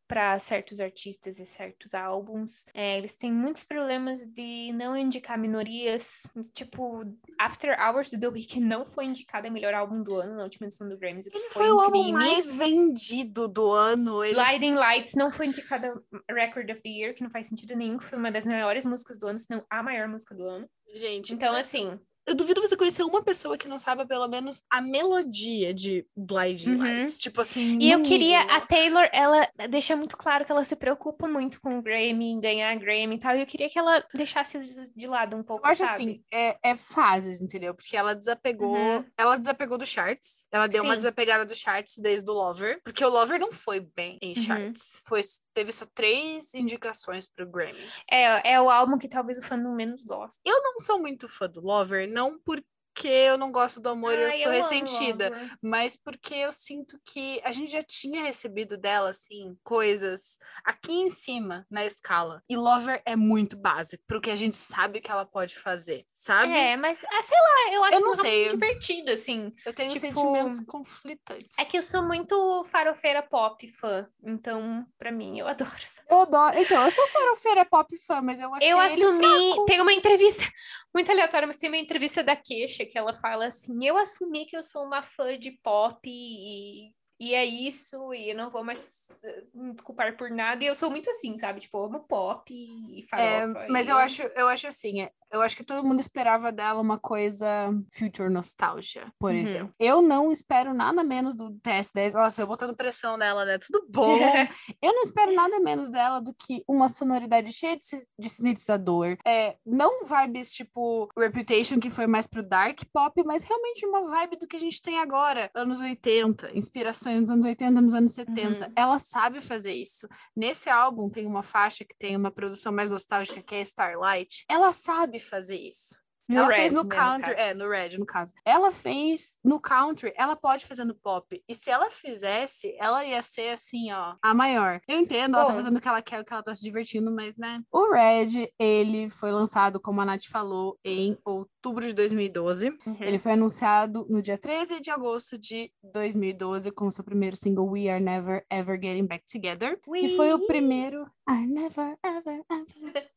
para certos artistas e certos álbuns. É, eles têm muitos problemas de não indicar minorias. Tipo, After Hours do The Weeknd não foi indicado a melhor álbum do ano na última edição do Grammys. Ele foi, foi o álbum mais vendido do ano. Ele... Blinding Lights não foi indicada Record of the Year, que não faz sentido nenhum. Foi uma das maiores músicas do ano, se não a maior música do ano. Gente. Então, assim, eu duvido você conhecer uma pessoa que não saiba pelo menos a melodia de Blinding uhum. Lights. Tipo assim. E eu queria. A Taylor, ela deixa muito claro que ela se preocupa muito com o Grammy, em ganhar Grammy e tal. E eu queria que ela deixasse de lado um pouco. Eu acho sabe? assim, é, é, fases, entendeu? Porque ela desapegou. Uhum. Ela desapegou do charts. Ela deu Sim. uma desapegada do charts desde o Lover. Porque o Lover não foi bem em uhum. charts. Foi, teve só três indicações pro Grammy. É, é o álbum que talvez o fã menos gosta. Eu não sou muito fã do Lover, não porque porque eu não gosto do amor e eu sou eu ressentida, amo. mas porque eu sinto que a gente já tinha recebido dela, assim, coisas aqui em cima na escala. E Lover é muito base pro que a gente sabe que ela pode fazer, sabe? É, mas, ah, sei lá, eu acho eu não sei. divertido, assim. Eu tenho tipo, sentimentos conflitantes. É que eu sou muito farofeira pop fã, então, pra mim, eu [laughs] adoro. Eu adoro. Então, eu sou farofeira pop fã, mas eu achei Eu assumi, tem uma entrevista [laughs] muito aleatória, mas tem uma entrevista da Queixa que ela fala assim: eu assumi que eu sou uma fã de pop e e é isso, e eu não vou mais eh, me desculpar por nada. E eu sou muito assim, sabe? Tipo, eu amo pop e farofa. É, mas eu, eu, acho, eu acho assim, é, eu acho que todo mundo esperava dela uma coisa future nostalgia, por uhum. exemplo. Eu não espero nada menos do TS10. Nossa, eu botando pressão nela, né? Tudo bom. [laughs] eu não espero nada menos dela do que uma sonoridade cheia de, de sintetizador. É, não vibes tipo Reputation, que foi mais pro dark pop, mas realmente uma vibe do que a gente tem agora, anos 80, inspirações dos anos 80, nos anos 70. Uhum. Ela sabe fazer isso. Nesse álbum tem uma faixa que tem uma produção mais nostálgica, que é Starlight. Ela sabe sabe fazer isso. No ela Red, fez no né, country, no é, no Red, no caso. Ela fez no country, ela pode fazer no pop. E se ela fizesse, ela ia ser assim, ó, a maior. Eu entendo, Bom, ela tá fazendo o que ela quer, o que ela tá se divertindo, mas, né? O Red, ele foi lançado, como a Nath falou, em outubro de 2012. Uhum. Ele foi anunciado no dia 13 de agosto de 2012 com seu primeiro single We Are Never Ever Getting Back Together, We... que foi o primeiro I Never Ever Ever [laughs]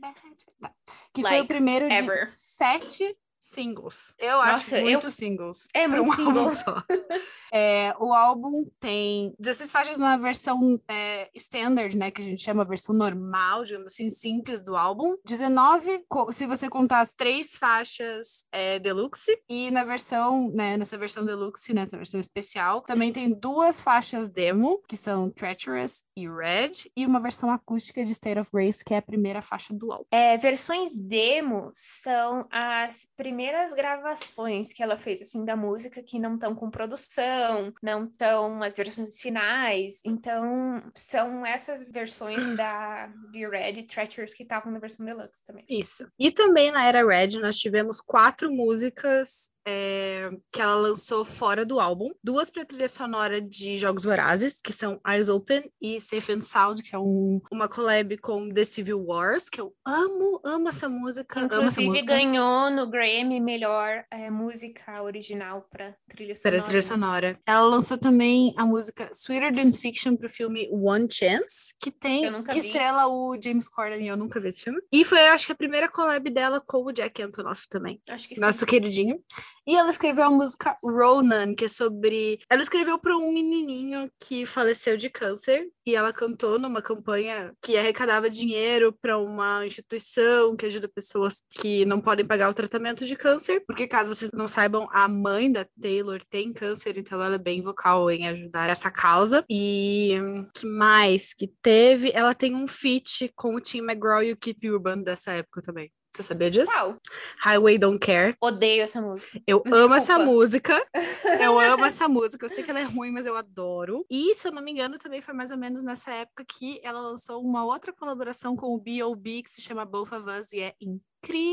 [laughs] que like foi o primeiro ever. de sete singles. Eu Nossa, acho muito eu... singles. É muito um singles. só. [laughs] é, o álbum tem 16 faixas na versão é, standard, né? Que a gente chama a versão normal, digamos assim, simples do álbum. 19, se você contar as três faixas é, deluxe. E na versão, né? Nessa versão deluxe, nessa versão especial, também tem duas faixas demo, que são Treacherous e Red. E uma versão acústica de State of Grace, que é a primeira faixa do álbum. É, versões demo são as primeiras primeiras gravações que ela fez, assim, da música que não estão com produção, não estão as versões finais. Então, são essas versões da The Red Treacherous que estavam na versão deluxe também. Isso. E também na era Red nós tivemos quatro músicas é, que ela lançou fora do álbum. Duas para trilha sonora de Jogos Vorazes, que são Eyes Open e Safe and Sound, que é um, uma collab com The Civil Wars, que eu amo, amo essa música. Inclusive essa música. ganhou no Grammy melhor é, música original para trilha sonora. Para trilha sonora. Ela lançou também a música Sweeter Than Fiction pro filme One Chance, que tem que vi. estrela o James Corden e eu nunca vi esse filme. E foi, acho que a primeira collab dela com o Jack Antonoff também. Acho que sim. Nosso queridinho. E ela escreveu a música Ronan, que é sobre. Ela escreveu para um menininho que faleceu de câncer e ela cantou numa campanha que arrecadava dinheiro para uma instituição que ajuda pessoas que não podem pagar o tratamento de câncer. Porque, caso vocês não saibam, a mãe da Taylor tem câncer, então ela é bem vocal em ajudar essa causa. E que mais que teve? Ela tem um feat com o Tim McGraw e o Keith Urban dessa época também. Você sabia disso? Qual? Highway Don't Care. Odeio essa música. Eu Desculpa. [laughs] amo essa música. [laughs] Eu amo essa música. Eu sei que ela é ruim, mas eu adoro. E, se eu não me engano, também foi mais ou menos nessa época que ela lançou uma outra colaboração com o B.O.B. que se chama Both of Us e é incrível.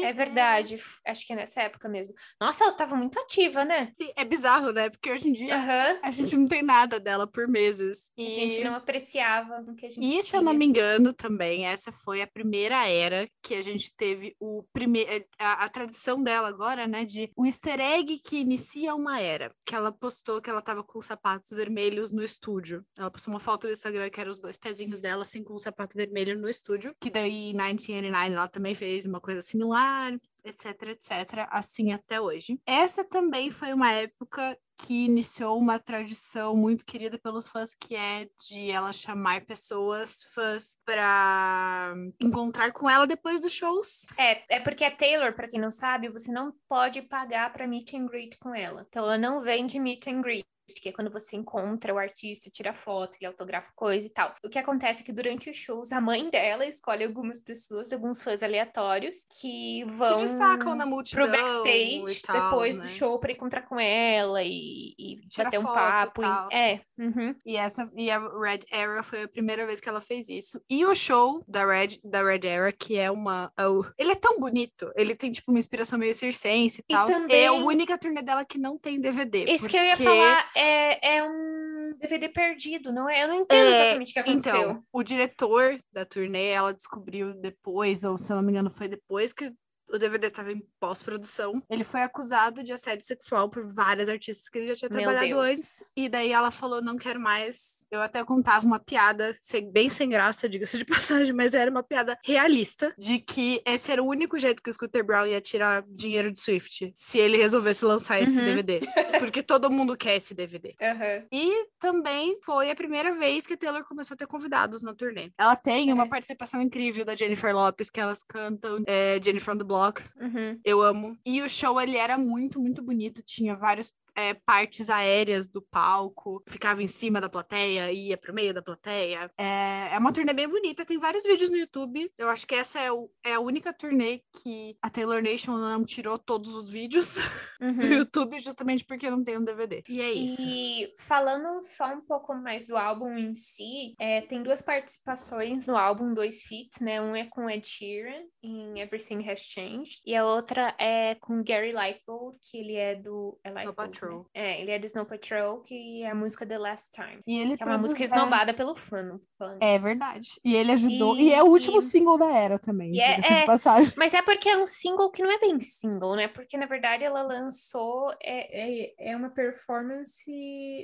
É verdade, acho que é nessa época mesmo. Nossa, ela tava muito ativa, né? Sim, é bizarro, né? Porque hoje em dia uhum. a gente não tem nada dela por meses. E... A gente não apreciava o que a gente E se eu não me engano também, essa foi a primeira era que a gente teve o primeiro eh, a, a tradição dela agora, né, de o easter egg que inicia uma era, que ela postou que ela tava com sapatos vermelhos no estúdio. Ela postou uma foto no Instagram que eram os dois pezinhos dela assim com o um sapato vermelho no estúdio, que daí em 1989 ela também fez uma coisa similar, etc, etc, assim até hoje. Essa também foi uma época que iniciou uma tradição muito querida pelos fãs, que é de ela chamar pessoas fãs para encontrar com ela depois dos shows. É, é porque a Taylor, para quem não sabe, você não pode pagar para meet and greet com ela. Então ela não vende meet and greet que é quando você encontra o artista, tira foto, ele autografa coisa e tal. O que acontece é que durante os shows, a mãe dela escolhe algumas pessoas, alguns fãs aleatórios, que vão Se destacam na multidão pro backstage tal, depois né? do show para encontrar com ela e, e bater um papo. E, é. Uhum. E essa e a Red Era foi a primeira vez que ela fez isso. E o show da Red, da Red Era, que é uma. Uh, ele é tão bonito. Ele tem, tipo, uma inspiração meio circense e tal. Também... É a única turnê dela que não tem DVD. Isso porque... que eu ia falar é, é um DVD perdido, não é? Eu não entendo é, exatamente o que aconteceu. Então, o diretor da turnê, ela descobriu depois, ou se eu não me engano, foi depois que o DVD estava em pós-produção. Ele foi acusado de assédio sexual por várias artistas que ele já tinha Meu trabalhado Deus. antes. E daí ela falou: não quero mais. Eu até contava uma piada, bem sem graça, diga-se de [laughs] passagem, mas era uma piada realista de que esse era o único jeito que o Scooter Brown ia tirar dinheiro de Swift se ele resolvesse lançar esse uhum. DVD. [laughs] Porque todo mundo quer esse DVD. Uhum. E também foi a primeira vez que Taylor começou a ter convidados na turnê. Ela tem é. uma participação incrível da Jennifer Lopes, que elas cantam é, Jennifer on the Block Block. Uhum. Eu amo. E o show, ele era muito, muito bonito. Tinha vários é, partes aéreas do palco, ficava em cima da plateia, ia pro meio da plateia. É, é uma turnê bem bonita, tem vários vídeos no YouTube. Eu acho que essa é, o, é a única turnê que a Taylor Nation não tirou todos os vídeos [laughs] uhum. do YouTube, justamente porque não tem um DVD. E é isso. E falando só um pouco mais do álbum em si, é, tem duas participações no álbum, dois feats, né? Um é com Ed Sheeran, em Everything Has Changed, e a outra é com Gary Lightbold, que ele é do... É Lightbold, Patrol. É, ele é do Snow Patrol, que é a música The Last Time. E ele é uma música esnobada é... pelo fã. É verdade. E ele ajudou. E, e é o último e... single da era também, é, é... passagem. Mas é porque é um single que não é bem single, né? Porque, na verdade, ela lançou... É, é, é uma performance...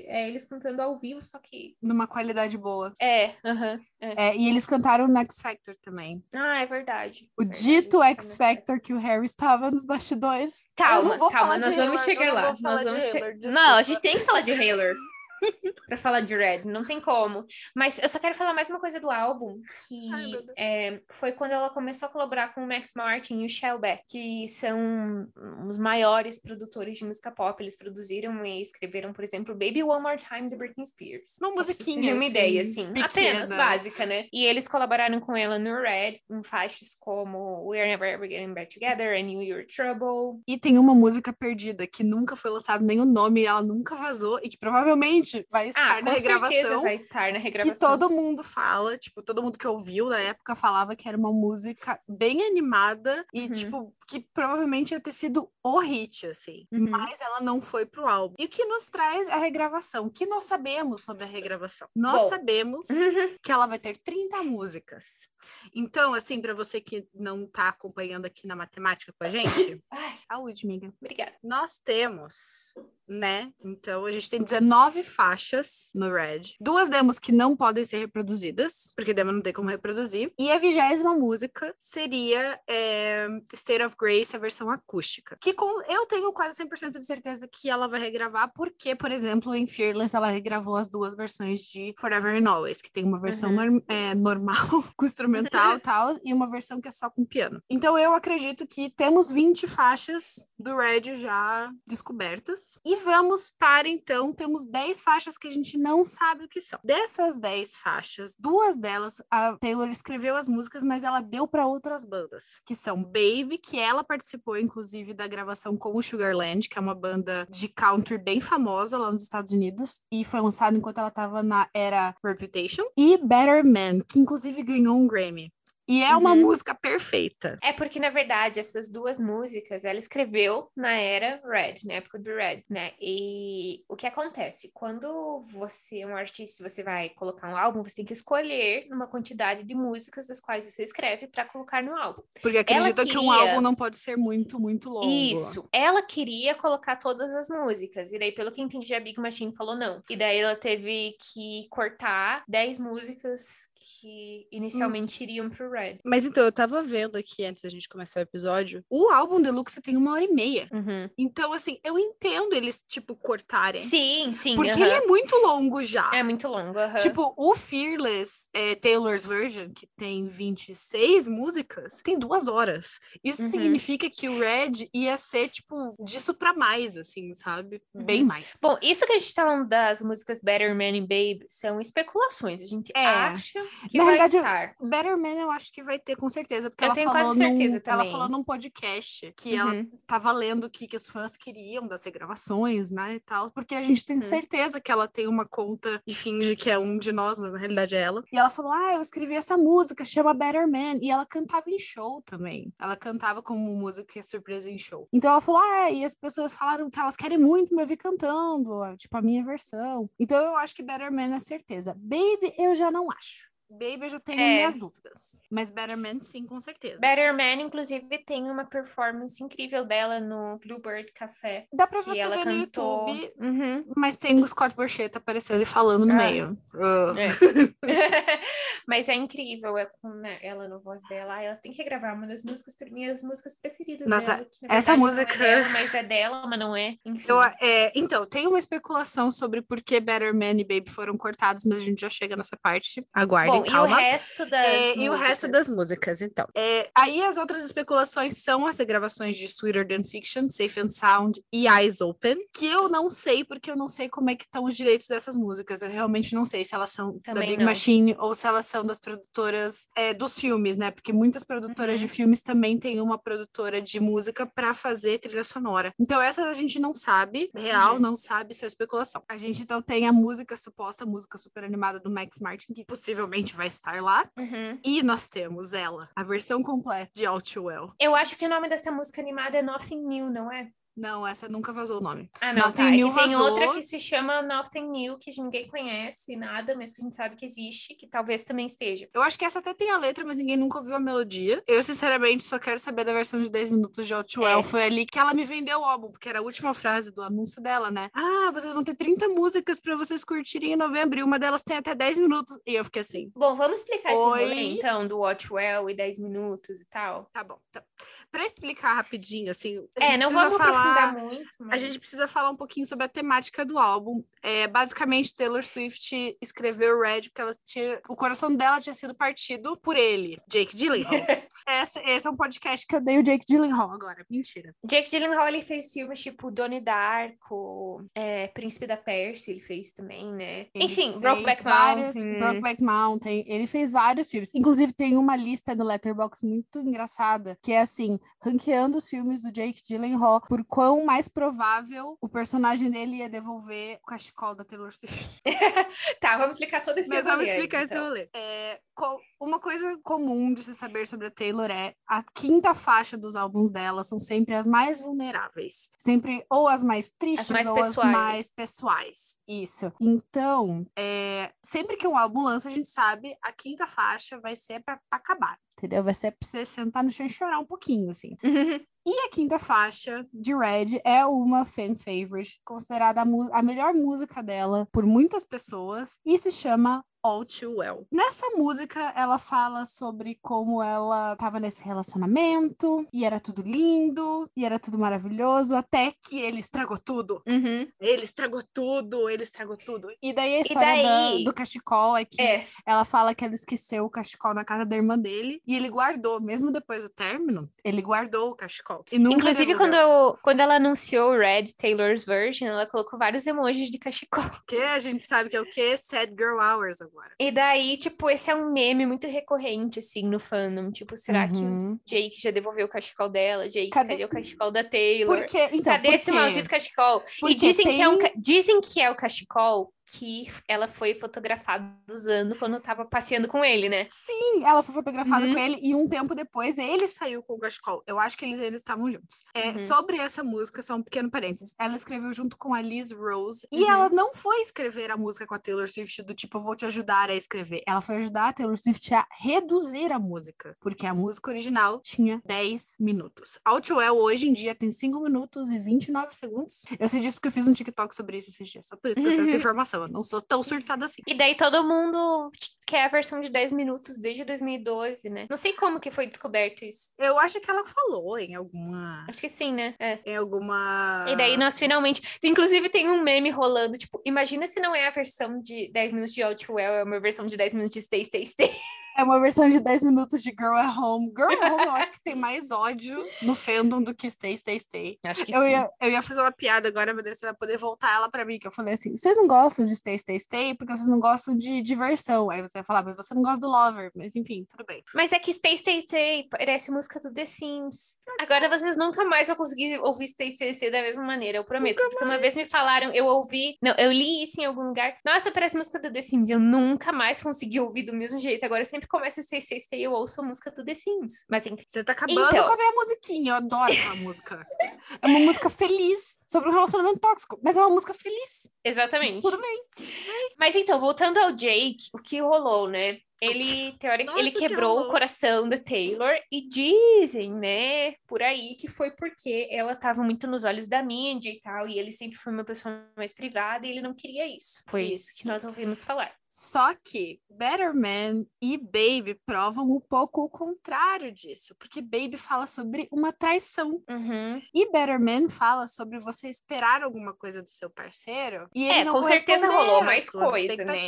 É eles cantando ao vivo, só que... Numa qualidade boa. É, aham. Uh -huh, é. e eles cantaram no X Factor também. Ah, é verdade. O verdade, dito X Factor que o Harry estava nos bastidores. Calma, calma, nós vamos chegar lá. Nós vamos Taylor, Não, a gente tem que falar de Taylor. [laughs] pra falar de Red, não tem como. Mas eu só quero falar mais uma coisa do álbum, que Ai, é, foi quando ela começou a colaborar com o Max Martin e o Shellback, que são os maiores produtores de música pop. Eles produziram e escreveram, por exemplo, Baby One More Time, de Britney Spears. Uma musiquinha, uma assim, ideia, assim, pequena. apenas básica, né? E eles colaboraram com ela no Red, em faixas como We're Never Ever Getting Back Together, I Knew Your Trouble. E tem uma música perdida que nunca foi lançada nem o nome, ela nunca vazou e que provavelmente vai estar ah, na regravação. vai estar na regravação. Que todo mundo fala, tipo, todo mundo que ouviu na época falava que era uma música bem animada e, uhum. tipo, que provavelmente ia ter sido o hit, assim. Uhum. Mas ela não foi pro álbum. E o que nos traz a regravação? O que nós sabemos sobre a regravação? Nós Bom. sabemos uhum. [laughs] que ela vai ter 30 músicas. Então, assim, para você que não tá acompanhando aqui na matemática com a gente, [laughs] Ai, saúde, amiga. Obrigada. Nós temos né? Então a gente tem 19 faixas no Red. Duas demos que não podem ser reproduzidas, porque demo não tem como reproduzir. E a vigésima música seria é, State of Grace, a versão acústica. Que com, eu tenho quase 100% de certeza que ela vai regravar, porque, por exemplo, em Fearless ela regravou as duas versões de Forever and Always, que tem uma versão uhum. norm, é, normal, [laughs] com instrumental e [laughs] tal, e uma versão que é só com piano. Então eu acredito que temos 20 faixas do Red já descobertas. E vamos para, então, temos 10 faixas que a gente não sabe o que são. Dessas 10 faixas, duas delas, a Taylor escreveu as músicas, mas ela deu para outras bandas, que são Baby, que ela participou, inclusive, da gravação com o Sugarland, que é uma banda de country bem famosa lá nos Estados Unidos, e foi lançado enquanto ela estava na era Reputation, e Better Man, que inclusive ganhou um Grammy. E é uma uhum. música perfeita. É porque, na verdade, essas duas músicas ela escreveu na era Red, na época do Red, né? E o que acontece? Quando você é um artista você vai colocar um álbum, você tem que escolher uma quantidade de músicas das quais você escreve para colocar no álbum. Porque acredita queria... que um álbum não pode ser muito, muito longo. Isso. Ela queria colocar todas as músicas. E daí, pelo que entendi, a Big Machine falou não. E daí ela teve que cortar 10 músicas que inicialmente hum. iriam pro Red. Mas então, eu tava vendo aqui antes da gente começar o episódio, o álbum Deluxe tem uma hora e meia. Uhum. Então, assim, eu entendo eles, tipo, cortarem. Sim, sim. Porque uhum. ele é muito longo já. É muito longo, uhum. Tipo, o Fearless é, Taylor's Version, que tem 26 músicas, tem duas horas. Isso uhum. significa que o Red ia ser, tipo, disso pra mais, assim, sabe? Bem uhum. mais. Bom, isso que a gente tá falando das músicas Better Man e Babe são especulações. A gente é. acha que Na verdade, estar. Better Man eu acho que vai ter com certeza, porque eu ela tenho falou quase certeza num, também. ela falou num podcast que uhum. ela tava lendo o que, que os fãs queriam das regravações, né, e tal, porque a gente tem uhum. certeza que ela tem uma conta e finge que é um de nós, mas na realidade é ela. E ela falou: "Ah, eu escrevi essa música, chama Better Man", e ela cantava em show também. Ela cantava como música surpresa em show. Então ela falou: "Ah, e as pessoas falaram que elas querem muito me ouvir cantando, tipo a minha versão". Então eu acho que Better Man é certeza. Baby, eu já não acho. Baby eu já tenho é. minhas dúvidas. Mas Better Man, sim, com certeza. Better Man, inclusive, tem uma performance incrível dela no Bluebird Café. Dá pra você ver cantou... no YouTube, uhum. mas tem o Scott Borchetta aparecendo e falando no ah. meio. Uh. É. [laughs] mas é incrível, é com né, ela no voz dela. Ela tem que gravar uma das músicas, minhas músicas preferidas Nossa, dela. Que, essa música... É dela, mas é dela, mas não é. Eu, é, então, tem uma especulação sobre por que Better Man e Baby foram cortados, mas a gente já chega nessa parte. Aguardem. Bom, calma. E o resto das é, músicas. E o resto das músicas, então. É, aí as outras especulações são as gravações de Sweeter Than Fiction, Safe and Sound e Eyes Open, que eu não sei, porque eu não sei como é que estão os direitos dessas músicas. Eu realmente não sei se elas são Também da Big não. Machine ou se elas são das produtoras é, dos filmes, né? Porque muitas produtoras uhum. de filmes também têm uma produtora de música para fazer trilha sonora. Então essas a gente não sabe, real, uhum. não sabe, isso é especulação. A gente então tem a música suposta, a música super animada do Max Martin, que possivelmente vai estar lá. Uhum. E nós temos ela, a versão completa de All Too Well. Eu acho que o nome dessa música animada é Nothing New, não é? Não, essa nunca vazou o nome. Ah, não, Nothing tá. New tem vazou. outra que se chama Nothing New, que ninguém conhece nada, mas que a gente sabe que existe, que talvez também esteja. Eu acho que essa até tem a letra, mas ninguém nunca ouviu a melodia. Eu, sinceramente, só quero saber da versão de 10 minutos de Outwell. É. Foi ali que ela me vendeu o álbum, porque era a última frase do anúncio dela, né? Ah, vocês vão ter 30 músicas para vocês curtirem em novembro, e uma delas tem até 10 minutos. E eu fiquei assim. Bom, vamos explicar Oi. esse rolê, então, do Watchwell e 10 minutos e tal. Tá bom. Tá. Pra explicar rapidinho, assim. É, não vamos falar... aprofundar muito. Mas... A gente precisa falar um pouquinho sobre a temática do álbum. É, basicamente, Taylor Swift escreveu Red porque ela tinha, o coração dela tinha sido partido por ele, Jake Gyllenhaal. [laughs] esse, esse, é um podcast que eu dei o Jake Gyllenhaal agora. Mentira. Jake Gyllenhaal, ele fez filmes tipo Donnie Darko, é, Príncipe da Pérsia, ele fez também, né? Ele Enfim, Brokeback Mountain. Brokeback Mountain. Ele fez vários filmes. Inclusive, tem uma lista no Letterboxd muito engraçada, que é assim, ranqueando os filmes do Jake Gyllenhaal por quão mais provável o personagem dele ia devolver o cachecol da Taylor Swift. [laughs] tá, vamos explicar todo esse Mas vamos explicar aí, esse então. rolê. É, uma coisa comum de se saber sobre a Taylor é a quinta faixa dos álbuns dela são sempre as mais vulneráveis. Sempre ou as mais tristes as mais ou pessoais. as mais pessoais. Isso. Então, é, sempre que um álbum lança, a gente sabe a quinta faixa vai ser para acabar entendeu? Vai ser pra você sentar no chão e chorar um pouquinho, assim. E a quinta faixa de Red é uma fan favorite, considerada a, a melhor música dela por muitas pessoas, e se chama All Too Well. Nessa música, ela fala sobre como ela estava nesse relacionamento e era tudo lindo e era tudo maravilhoso, até que ele estragou tudo. Uhum. Ele estragou tudo, ele estragou tudo. E daí a história daí... Da, do cachecol é que é. ela fala que ela esqueceu o cachecol na casa da irmã dele e ele guardou, mesmo depois do término, ele guardou o cachecol. Inclusive, quando, eu, quando ela anunciou o Red Taylor's Version, ela colocou vários emojis de cachecol. Que a gente sabe que é o que? Sad Girl Hours agora. E daí, tipo, esse é um meme muito recorrente, assim, no fandom. Tipo, será uhum. que Jake já devolveu o cachecol dela? Jake, cadê, cadê o cachecol da Taylor? Por quê? Então, cadê por esse maldito cachecol? Porque e dizem, tem... que é um, dizem que é o cachecol que ela foi fotografada usando quando tava passeando com ele, né? Sim, ela foi fotografada uhum. com ele e um tempo depois ele saiu com o cachecol. Eu acho que eles, eles estavam juntos. É, uhum. Sobre essa música, só um pequeno parênteses. Ela escreveu junto com a Liz Rose e uhum. ela não foi escrever a música com a Taylor Swift do tipo, eu vou te ajudar a escrever. Ela foi ajudar a Taylor Swift a reduzir a música, porque a música original tinha 10 minutos. Outwell hoje em dia tem 5 minutos e 29 segundos. Eu sei disso porque eu fiz um TikTok sobre isso esses dias, só por isso que eu sei essa [laughs] informação eu não sou tão surtada assim. E daí todo mundo quer a versão de 10 minutos desde 2012, né? Não sei como que foi descoberto isso. Eu acho que ela falou em alguma. Acho que sim, né? É. Em alguma. E daí nós finalmente. Inclusive tem um meme rolando, tipo, imagina se não é a versão de 10 minutos de Outwell, é uma versão de 10 minutos de Stay, Stay, Stay. É uma versão de 10 minutos de Girl at Home. Girl at Home eu acho que tem mais ódio no fandom do que Stay, Stay, Stay. Acho que eu sim. Ia, eu ia fazer uma piada agora, mas você vai poder voltar ela pra mim, que eu falei assim, vocês não gostam de Stay, Stay, Stay porque vocês não gostam de diversão. Aí você vai falar, mas você não gosta do Lover. Mas enfim, tudo bem. Mas é que Stay, Stay, Stay parece música do The Sims. Agora vocês nunca mais vão conseguir ouvir Stay, Stay, Stay da mesma maneira, eu prometo. Nunca porque mais. uma vez me falaram, eu ouvi, não, eu li isso em algum lugar. Nossa, parece música do The Sims. Eu nunca mais consegui ouvir do mesmo jeito. Agora sempre começa Stay, Stay, Stay, eu ouço a música do The Sims. Mas enfim. Você tá acabando então... com a minha musiquinha. Eu adoro aquela [laughs] música. É uma música feliz sobre um relacionamento tóxico, mas é uma música feliz. Exatamente. Tudo bem. Mas então, voltando ao Jake, o que rolou, né? Ele, [laughs] teórico, ele quebrou que o coração da Taylor e dizem, né, por aí que foi porque ela estava muito nos olhos da mídia e tal, e ele sempre foi uma pessoa mais privada e ele não queria isso. Foi isso, isso que nós ouvimos falar. Só que Better Man e Baby provam um pouco o contrário disso, porque Baby fala sobre uma traição. Uhum. E Better Man fala sobre você esperar alguma coisa do seu parceiro. E ele é, não com certeza rolou mais coisa, né?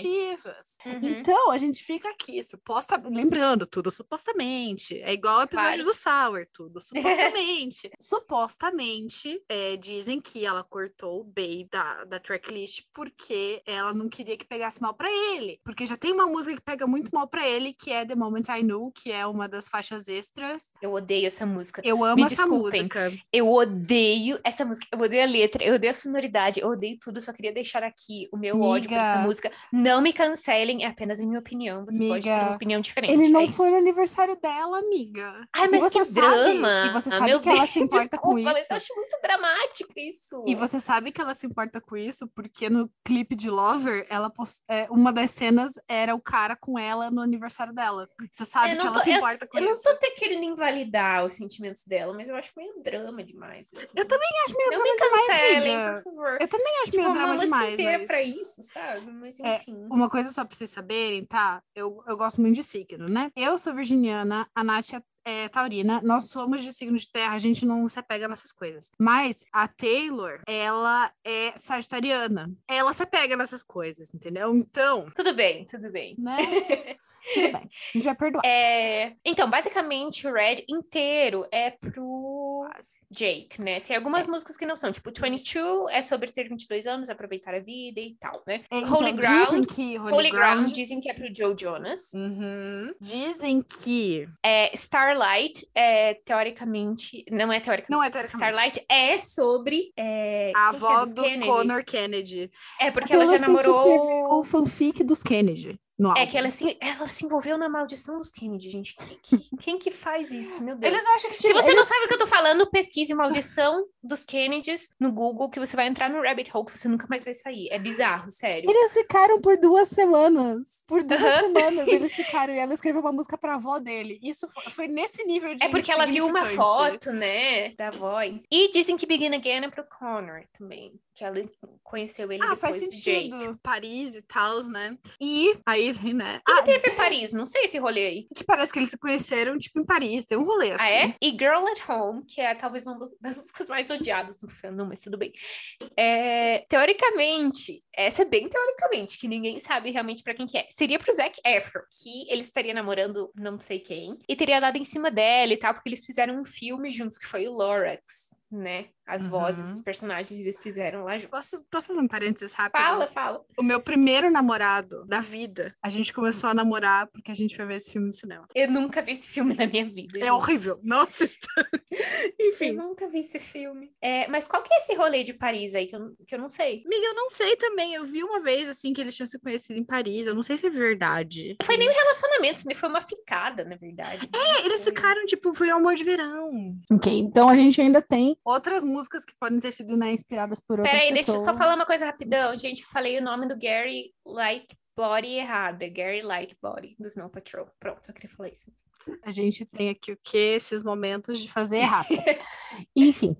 Uhum. Então, a gente fica aqui, suposta... lembrando, tudo supostamente. É igual o episódio do Sour, tudo [laughs] supostamente. supostamente, é, dizem que ela cortou o Baby da, da tracklist porque ela não queria que pegasse mal pra ele ele, porque já tem uma música que pega muito mal para ele, que é The Moment I Knew, que é uma das faixas extras. Eu odeio essa música. Eu amo Me essa desculpem. música. Eu odeio essa música. Eu odeio a letra, eu odeio a sonoridade, eu odeio tudo. Só queria deixar aqui o meu Miga. ódio por essa música. Não me cancelem, é apenas a minha opinião. Você Miga. pode ter uma opinião diferente. Ele não é foi no aniversário dela, amiga. Ai, mas que sabe, drama. E você sabe meu que Deus, ela se importa desculpa, com isso. Eu acho muito dramático isso. E você sabe que ela se importa com isso porque no clipe de Lover, ela post... é, uma das cenas é era o cara com ela no aniversário dela. Você sabe que ela se importa eu, com eu isso. Eu não tô querendo invalidar os sentimentos dela, mas eu acho meio drama demais. Assim. Eu também acho meio não drama me cancelem, demais, por favor. Eu também acho tipo, meio drama uma demais. inteira mas... pra isso, sabe? Mas é, enfim. É, uma coisa só pra vocês saberem, tá? Eu, eu gosto muito de signo, né? Eu sou virginiana, a Nath é é taurina, nós somos de signo de terra, a gente não se apega nessas coisas. Mas a Taylor, ela é sagitariana. Ela se apega nessas coisas, entendeu? Então. Tudo bem, tudo bem. Né? [laughs] Tudo bem, a gente vai perdoar. É... Então, basicamente, o Red inteiro é pro Jake, né? Tem algumas é. músicas que não são, tipo, 22 é sobre ter 22 anos, aproveitar a vida e tal, né? É, então, Holy Ground, dizem que Holy, Holy Ground... Ground... dizem que é pro Joe Jonas. Uhum. Dizem que... É, Starlight, é, teoricamente, não é teoricamente, não é teoricamente. Starlight é sobre... É, a é avó do Kennedy. Connor Kennedy. É, porque ela já namorou... O fanfic dos Kennedy. É que ela se, ela se envolveu na maldição dos Kennedy, gente. Quem, quem, [laughs] quem que faz isso? Meu Deus. Eles acham que, se você eles... não sabe o que eu tô falando, pesquise maldição dos Kennedys no Google, que você vai entrar no rabbit hole que você nunca mais vai sair. É bizarro, sério. Eles ficaram por duas semanas. Por duas semanas [laughs] eles ficaram. E ela escreveu uma música pra avó dele. Isso foi, foi nesse nível de. É porque ela viu uma foto, né, da avó. E dizem que Begin Again é pro Connor também que ela conheceu ele ah, depois faz sentido. Jake. Paris e tal, né? E aí, né? O que, ah, teve Paris? Não sei esse rolê aí. Que parece que eles se conheceram, tipo, em Paris. Tem um rolê assim. Ah, é? Assim. E Girl at Home, que é talvez uma das [laughs] músicas mais odiadas do fandom, mas tudo bem. É, teoricamente, essa é bem teoricamente, que ninguém sabe realmente para quem que é. Seria pro Zac Efron, que ele estaria namorando não sei quem, e teria dado em cima dela e tal, porque eles fizeram um filme juntos, que foi o Lorax né? As uhum. vozes dos personagens eles fizeram lá juntos. Posso, posso fazer um parênteses rápido? Fala, fala. O meu primeiro namorado da vida, a gente começou a namorar porque a gente foi ver esse filme no cinema. Eu nunca vi esse filme na minha vida. É gente. horrível. Nossa, [laughs] enfim. Eu nunca vi esse filme. É, mas qual que é esse rolê de Paris aí que eu, que eu não sei? Amiga, eu não sei também. Eu vi uma vez, assim, que eles tinham se conhecido em Paris. Eu não sei se é verdade. Não foi nem um relacionamento, nem foi uma ficada, na verdade. É, eles ficaram, tipo, foi um amor de verão. Ok, então a gente ainda tem outras músicas que podem ter sido né, inspiradas por outras Peraí, pessoas. Peraí, deixa eu só falar uma coisa rapidão. Gente, falei o nome do Gary Lightbody errado. É Gary Lightbody, do Snow Patrol. Pronto, só queria falar isso. A gente tem aqui o que? Esses momentos de fazer errado. [laughs] Enfim.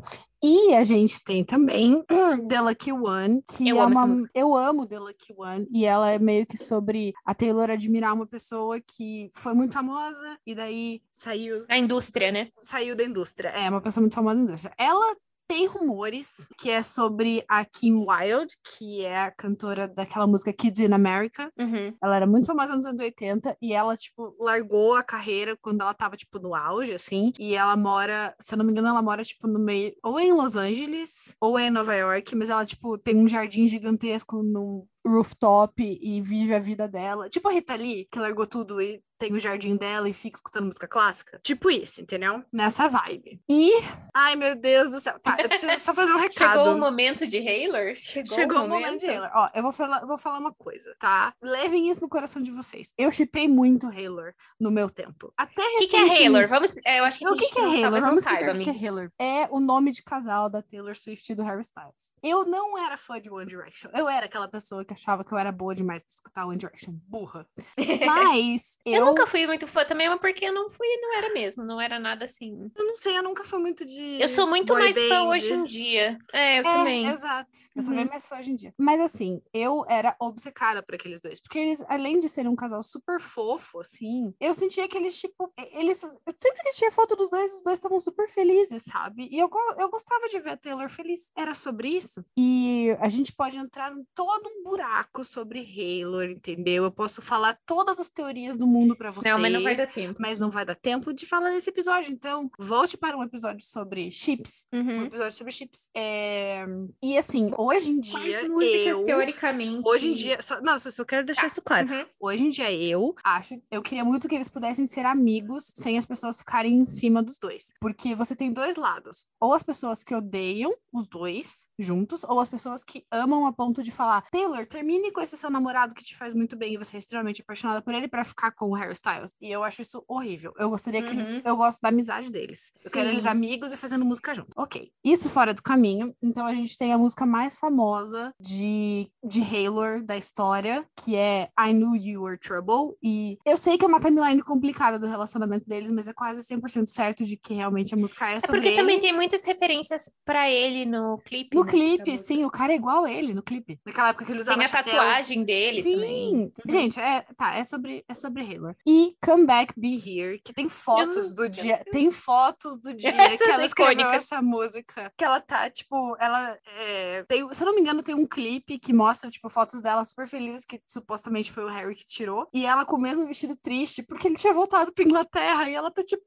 E a gente tem também [clears throat] The Lucky One, que eu é amo uma... Eu amo The Lucky One, e ela é meio que sobre a Taylor admirar uma pessoa que foi muito famosa, e daí saiu... Da indústria, né? Saiu da indústria. É, uma pessoa muito famosa da indústria. Ela tem rumores que é sobre a Kim Wilde, que é a cantora daquela música Kids in America. Uhum. Ela era muito famosa nos anos 80 e ela, tipo, largou a carreira quando ela tava, tipo, no auge, assim. E ela mora, se eu não me engano, ela mora, tipo, no meio, ou em Los Angeles, ou em Nova York, mas ela, tipo, tem um jardim gigantesco no rooftop e vive a vida dela. Tipo a Rita Lee, que largou tudo e tem o jardim dela e fica escutando música clássica. Tipo isso, entendeu? Nessa vibe. E. Ai, meu Deus do céu. Tá, eu preciso só fazer um [laughs] recado. Chegou o momento de Haylor? Chegou, Chegou o, momento. momento de Haylor. Ó, eu vou falar, vou falar uma coisa, tá? Levem isso no coração de vocês. Eu chipei muito Haylor no meu tempo. Até O que, que, é Haylor? Vamos. É, eu acho que, o que, que é Haylor? Vamos saiba, o que é Haylor. É o nome de casal da Taylor Swift e do Harry Styles. Eu não era fã de One Direction. Eu era aquela pessoa que achava que eu era boa demais pra escutar One Direction. Burra. [laughs] Mas eu... eu nunca fui muito fã também, mas porque eu não fui, não era mesmo, não era nada assim. Eu não sei, eu nunca fui muito de. Eu sou muito mais band. fã hoje em dia. É, eu é, também. Exato. Eu sou bem uhum. mais fã hoje em dia. Mas assim, eu era obcecada por aqueles dois. Porque eles, além de serem um casal super fofo, assim, eu sentia que eles, tipo, eles. Sempre que tinha foto dos dois, os dois estavam super felizes, sabe? E eu, eu gostava de ver a Taylor feliz. Era sobre isso. E a gente pode entrar em todo um buraco sobre Haylor, entendeu? Eu posso falar todas as teorias do mundo para vocês. Não, mas não vai dar tempo. Mas não vai dar tempo de falar nesse episódio. Então, volte para um episódio sobre chips. Uhum. Um episódio sobre chips. É... E assim, hoje em dia. Quais músicas, eu... teoricamente. Hoje em dia. Só... Nossa, eu só quero deixar tá. isso claro. Uhum. Hoje em dia, eu acho. Eu queria muito que eles pudessem ser amigos sem as pessoas ficarem em cima dos dois. Porque você tem dois lados. Ou as pessoas que odeiam os dois juntos, ou as pessoas que amam a ponto de falar: Taylor, termine com esse seu namorado que te faz muito bem e você é extremamente apaixonada por ele para ficar com o Harry Styles. E eu acho isso horrível. Eu gostaria uhum. que eles. Uhum. Eu gosto da amizade deles. Sim. Eu quero eles amigos e fazendo música junto. Ok. Isso fora do caminho. Então a gente tem a música mais famosa de, de Haylor da história, que é I Knew You Were Trouble. E eu sei que é uma timeline complicada do relacionamento deles, mas é quase 100% certo de que realmente a música é sobre. É porque ele. também tem muitas referências para ele no clipe. No né, clipe, sim. O cara é igual ele no clipe. Naquela época que ele usava Tem a tatuagem dele sim. também. Uhum. Gente, é, tá, é sobre, é sobre Haylor. E Come Back Be Here, que tem fotos do dia. Tem fotos do dia Essas que ela escreveu icônicas. essa música. Que ela tá, tipo, ela. É, tem, se eu não me engano, tem um clipe que mostra, tipo, fotos dela super felizes, que supostamente foi o Harry que tirou. E ela com o mesmo vestido triste, porque ele tinha voltado pra Inglaterra. E ela tá, tipo.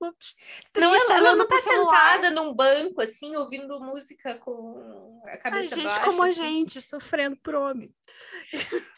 Não, ela, não tá sentada num banco, assim, ouvindo música com a cabeça a gente baixa. como assim. a gente, sofrendo por homem.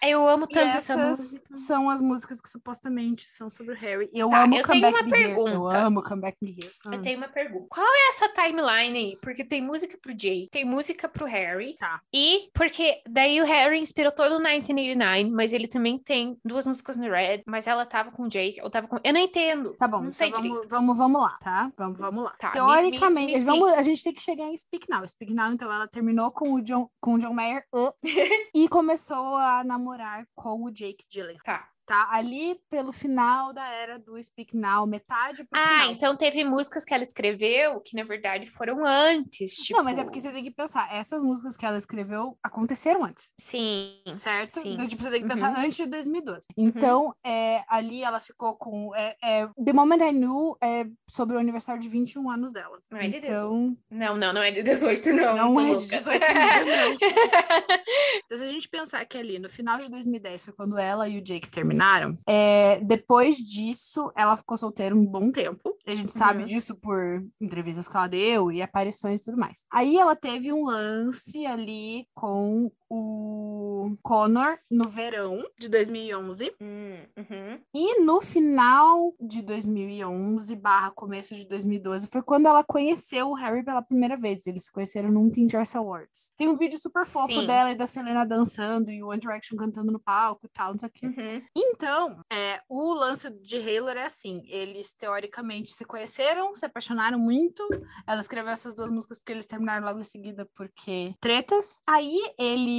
Eu amo tanto essa música. São as músicas que supostamente sobre o Harry. Eu tá, amo eu Come tenho uma pergunta. Here. Eu amo Come Back Me Here. Eu Hum. tenho uma pergunta. Qual é essa timeline aí? Porque tem música pro Jay, tem música pro Harry. Tá. E porque daí o Harry inspirou todo o 1989, mas ele também tem duas músicas no Red, mas ela tava com o Jay, eu tava com. Eu não entendo. Tá bom, Não sei então vamos, vamos, vamos lá, tá? Vamos, vamos lá. Tá, me- Teoricamente, me- me vamos, a gente tem que chegar em Speak Now. Speak Now, então, ela terminou com o John, com o John Mayer uh, [laughs] e começou a namorar com o Jake Gyllenhaal. Tá. Tá ali pelo final da era do Speak Now, metade pro Ah, final. então teve músicas que ela escreveu que na verdade foram antes, tipo. Não, mas é porque você tem que pensar, essas músicas que ela escreveu aconteceram antes. Sim. certo? Sim. Então, tipo, você tem que pensar Uhum. antes de 2012. Então, é, ali ela ficou com. É, é, The Moment I Knew é sobre o aniversário de 21 anos dela. Não é de então, Não, não, não é de 18, não. não tô é de louca. 18 anos, não. [laughs] Então, se a gente pensar que ali no final de 2010 foi quando ela e o Jake terminaram, é, depois disso ela ficou solteira um bom tempo. A gente sabe Uhum. disso por entrevistas que ela deu e aparições e tudo mais. Aí ela teve um lance ali com o Connor no verão de 2011. Hum, uhum. E no final de 2011 barra começo de 2012 foi quando ela conheceu o Harry pela primeira vez. Eles se conheceram num Teen Choice Awards. Tem um vídeo super fofo Sim. dela e da Selena dançando e o One Direction cantando no palco e tal, não sei o quê. Uhum. Então, é, o lance de Haylor é assim: eles teoricamente se conheceram, se apaixonaram muito. Ela escreveu essas duas músicas porque eles terminaram logo em seguida porque tretas. Aí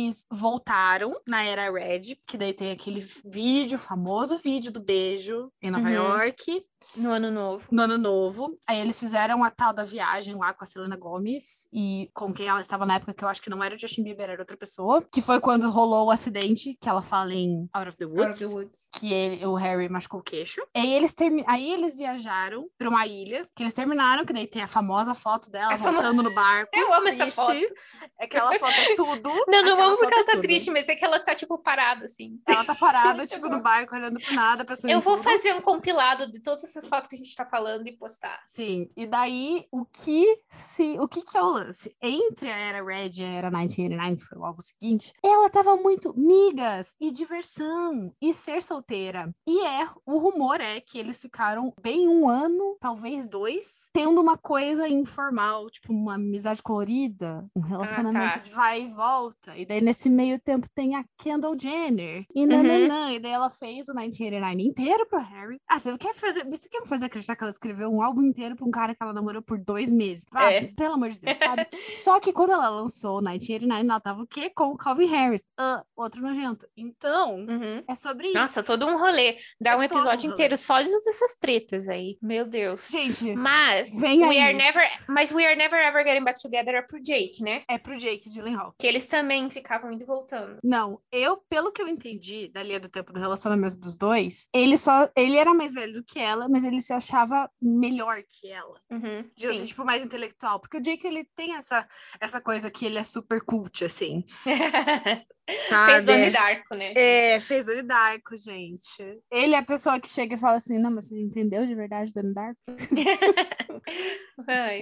eles voltaram na era Red, que daí tem aquele vídeo, famoso vídeo do beijo em Nova Uhum. York. No ano novo. No ano novo. Aí eles fizeram a tal da viagem lá com a Selena Gomez e com quem ela estava na época, que eu acho que não era o Justin Bieber, era outra pessoa. Que foi quando rolou o acidente que ela fala em Out of the Out Woods of the Woods. que ele- o Harry machucou o queixo. Aí eles, termi aí eles viajaram pra uma ilha, que eles terminaram, que daí tem a famosa foto dela famo- voltando no barco. [laughs] Eu amo essa triste. foto. Aquela foto é tudo. [laughs] Não, não amo porque foto é ela tá triste, mas é que ela tá, tipo, parada, assim. Ela tá parada, [laughs] tipo, no barco, olhando pro nada, pensando Eu vou tudo. fazer um compilado de todas essas fotos que a gente tá falando e postar. Sim, e daí o que se o que que é o lance? Entre a era Red e a era 1989, que foi logo o seguinte, ela tava muito migas e diversão e ser solteira. E é, o rumor é que eles ficaram bem um ano, talvez dois, tendo uma coisa informal, tipo uma amizade colorida, um relacionamento tá. de vai e volta. E daí nesse meio tempo tem a Kendall Jenner e Uhum. nananã, e daí ela fez o 1989 inteiro pro Harry. Ah, você quer fazer, você quer me fazer acreditar que ela escreveu um álbum inteiro pra um cara que ela namorou por dois meses? Ah, É. [laughs] Pelo amor de Deus, sabe? [laughs] Só que quando ela lançou o 1989, ela tava o quê? Com o Calvin Harris. Ah, outro nojento. Então, Uhum. é sobre isso. Nossa, todo um rolê. Dá É um episódio inteiro só dessas tretas aí. Meu Deus. Gente, Mas Vem we aí. are never, mas we are never ever getting back together é pro Jake, né? é pro Jake Gyllenhaal. Que eles também ficavam indo e voltando. Não, eu, pelo que eu entendi da linha do tempo do relacionamento dos dois, ele só. Ele era mais velho do que ela, mas ele se achava melhor que ela. Uhum, assim, sim. tipo, mais intelectual. Porque o Jake, ele tem essa, essa coisa que ele é super cult, assim. [laughs] Sabe? Fez Donnie Darko, né? É, fez Donnie Darko, gente. Ele é a pessoa que chega e fala assim, não, mas você entendeu de verdade Donnie Darko? [laughs]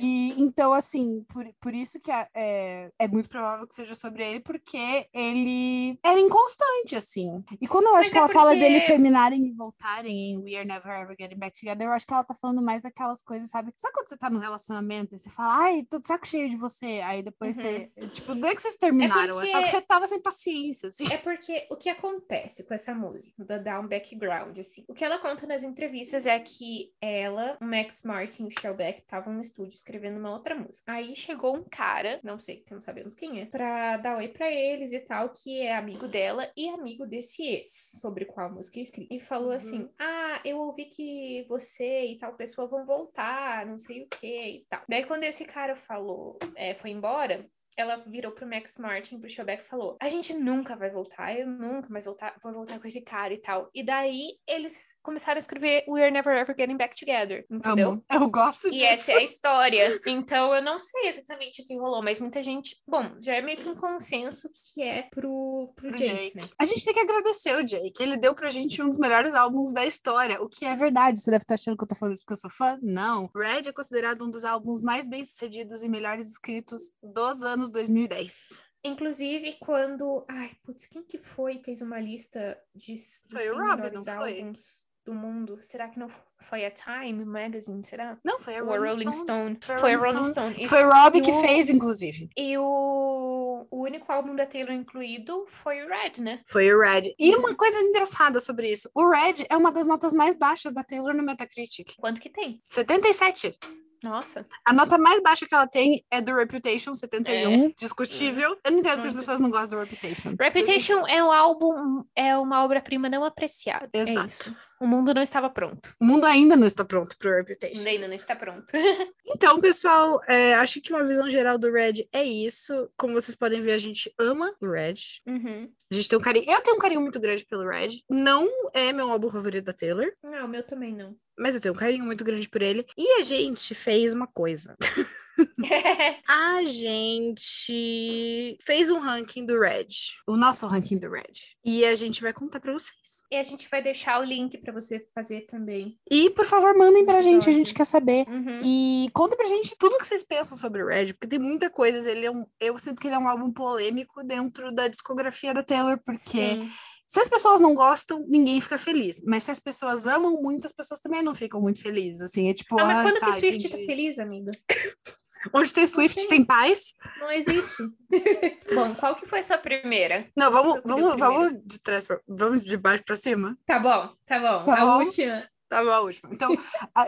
E então, assim, por, por isso que é, é, é muito provável que seja sobre ele, porque ele era inconstante, assim. E quando eu acho Mas que é ela fala porque- deles terminarem e voltarem em We Are Never Ever Getting Back Together, eu acho que ela tá falando mais daquelas coisas, sabe? Sabe quando você tá num relacionamento e você fala, ai, tô de saco cheio de você, aí depois Uhum. você. Tipo, não é que vocês terminaram, é, só que porque- você tava sem paciência, assim. É porque o que acontece com essa música, da dar um background, assim. O que ela conta nas entrevistas é que ela, o Max Martin e o Shellback estavam no estúdio escrevendo uma outra música. Aí chegou um cara, não sei, que não sabemos quem é, pra dar oi pra eles e tal, que é amigo dela e amigo desse ex, sobre qual música é escrita. E falou Uhum. assim: Ah, eu ouvi que você e tal pessoa vão voltar, não sei o que e tal. Daí, quando esse cara falou, é, foi embora, ela virou pro Max Martin, pro Shebeck e falou: A gente nunca vai voltar, eu nunca mais voltar, vou voltar com esse cara e tal. E daí eles começaram a escrever We're Never Ever Getting Back Together. Entendeu? Amo. Eu gosto disso. E essa é a história. Então eu não sei exatamente o que rolou, mas muita gente. Bom, já é meio que um consenso que é pro, pro, pro Jake, Jake, né? A gente tem que agradecer o Jake. Ele deu pra gente um dos melhores álbuns da história, o que é verdade. Você deve estar achando que eu tô falando isso porque eu sou fã? Não. Red é considerado um dos álbuns mais bem-sucedidos e melhores escritos dos anos 2010. Inclusive, quando. Ai, putz, quem que foi que fez uma lista de foi o Rob, não foi? álbuns do mundo? Será que não foi a Time Magazine? Será? Não, foi a Rolling, Rolling Stone. Stone. Foi a Rolling Stone. Stone. Foi o Rob que o... fez, inclusive. E o... o único álbum da Taylor incluído foi o Red, né? Foi o Red. E uma coisa engraçada sobre isso: o Red é uma das notas mais baixas da Taylor no Metacritic. Quanto que tem? 77. Nossa. A nota mais baixa que ela tem é do Reputation 71, é. discutível. Eu não entendo que as pessoas não gostam do Reputation. Reputation é um álbum, é uma obra-prima não apreciada. É Exato. É o mundo não estava pronto. O mundo ainda não está pronto para o Reputation. Ainda não está pronto. [laughs] então, pessoal, é, acho que uma visão geral do Red é isso. Como vocês podem ver, a gente ama o Red. Uhum. A gente tem um carinho. Eu tenho um carinho muito grande pelo Red. Não é meu álbum favorito da Taylor. Não, o meu também não. Mas eu tenho um carinho muito grande por ele. E a gente fez uma coisa. [laughs] [laughs] a gente fez um ranking do Red, o nosso ranking do Red, e a gente vai contar para vocês. E a gente vai deixar o link para você fazer também. E por favor, mandem pra gente, a gente quer saber. Uhum. E contem pra gente tudo que vocês pensam sobre o Red, porque tem muita coisa, ele é um, eu sinto que ele é um álbum polêmico dentro da discografia da Taylor, porque Sim. Se as pessoas não gostam, ninguém fica feliz. Mas se as pessoas amam muito, as pessoas também não ficam muito felizes. Assim, é tipo. Ah, mas ah, quando tá, que Swift entendi. tá feliz, amiga? [laughs] Onde tem Swift, tem. tem paz. Não existe. [laughs] Bom, qual que foi a sua primeira? Não, vamos, vamos, vamos de trás pra, vamos de baixo pra cima. Tá bom, tá bom. Tá a bom. última. Tá bom, a última. Então,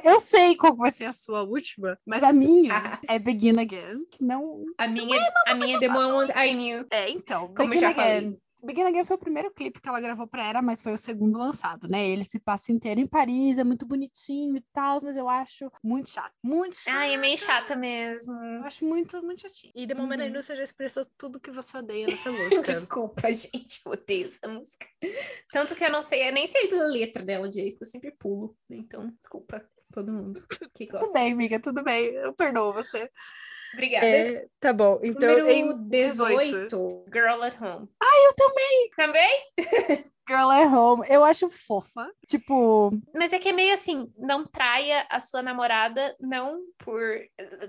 eu sei qual vai ser a sua última, mas a minha [laughs] é Begin Again, que não. A minha, a minha é The Moment I Knew. É, então, Como Begin já Again. Begin Again foi o primeiro clipe que ela gravou pra Era, mas foi o segundo lançado, né? Ele se passa inteiro em Paris, é muito bonitinho e tal, mas eu acho muito chato. Muito chato. Ai, é meio chata mesmo. Eu acho muito, muito chatinho. E de momento Uhum. ainda você já expressou tudo que você odeia nessa [laughs] música. Desculpa, gente, eu odeio essa música. Tanto que eu não sei, eu nem sei a letra dela direito, eu sempre pulo. Então, desculpa todo mundo que tudo gosta. bem, amiga, tudo bem. Eu perdoo você. Obrigada. É, tá bom. Então, Número em 18, Girl at Home. Ah, eu também! Também? [laughs] Girl at Home. Eu acho fofa. Tipo, Mas é que é meio assim, não traia a sua namorada, não por.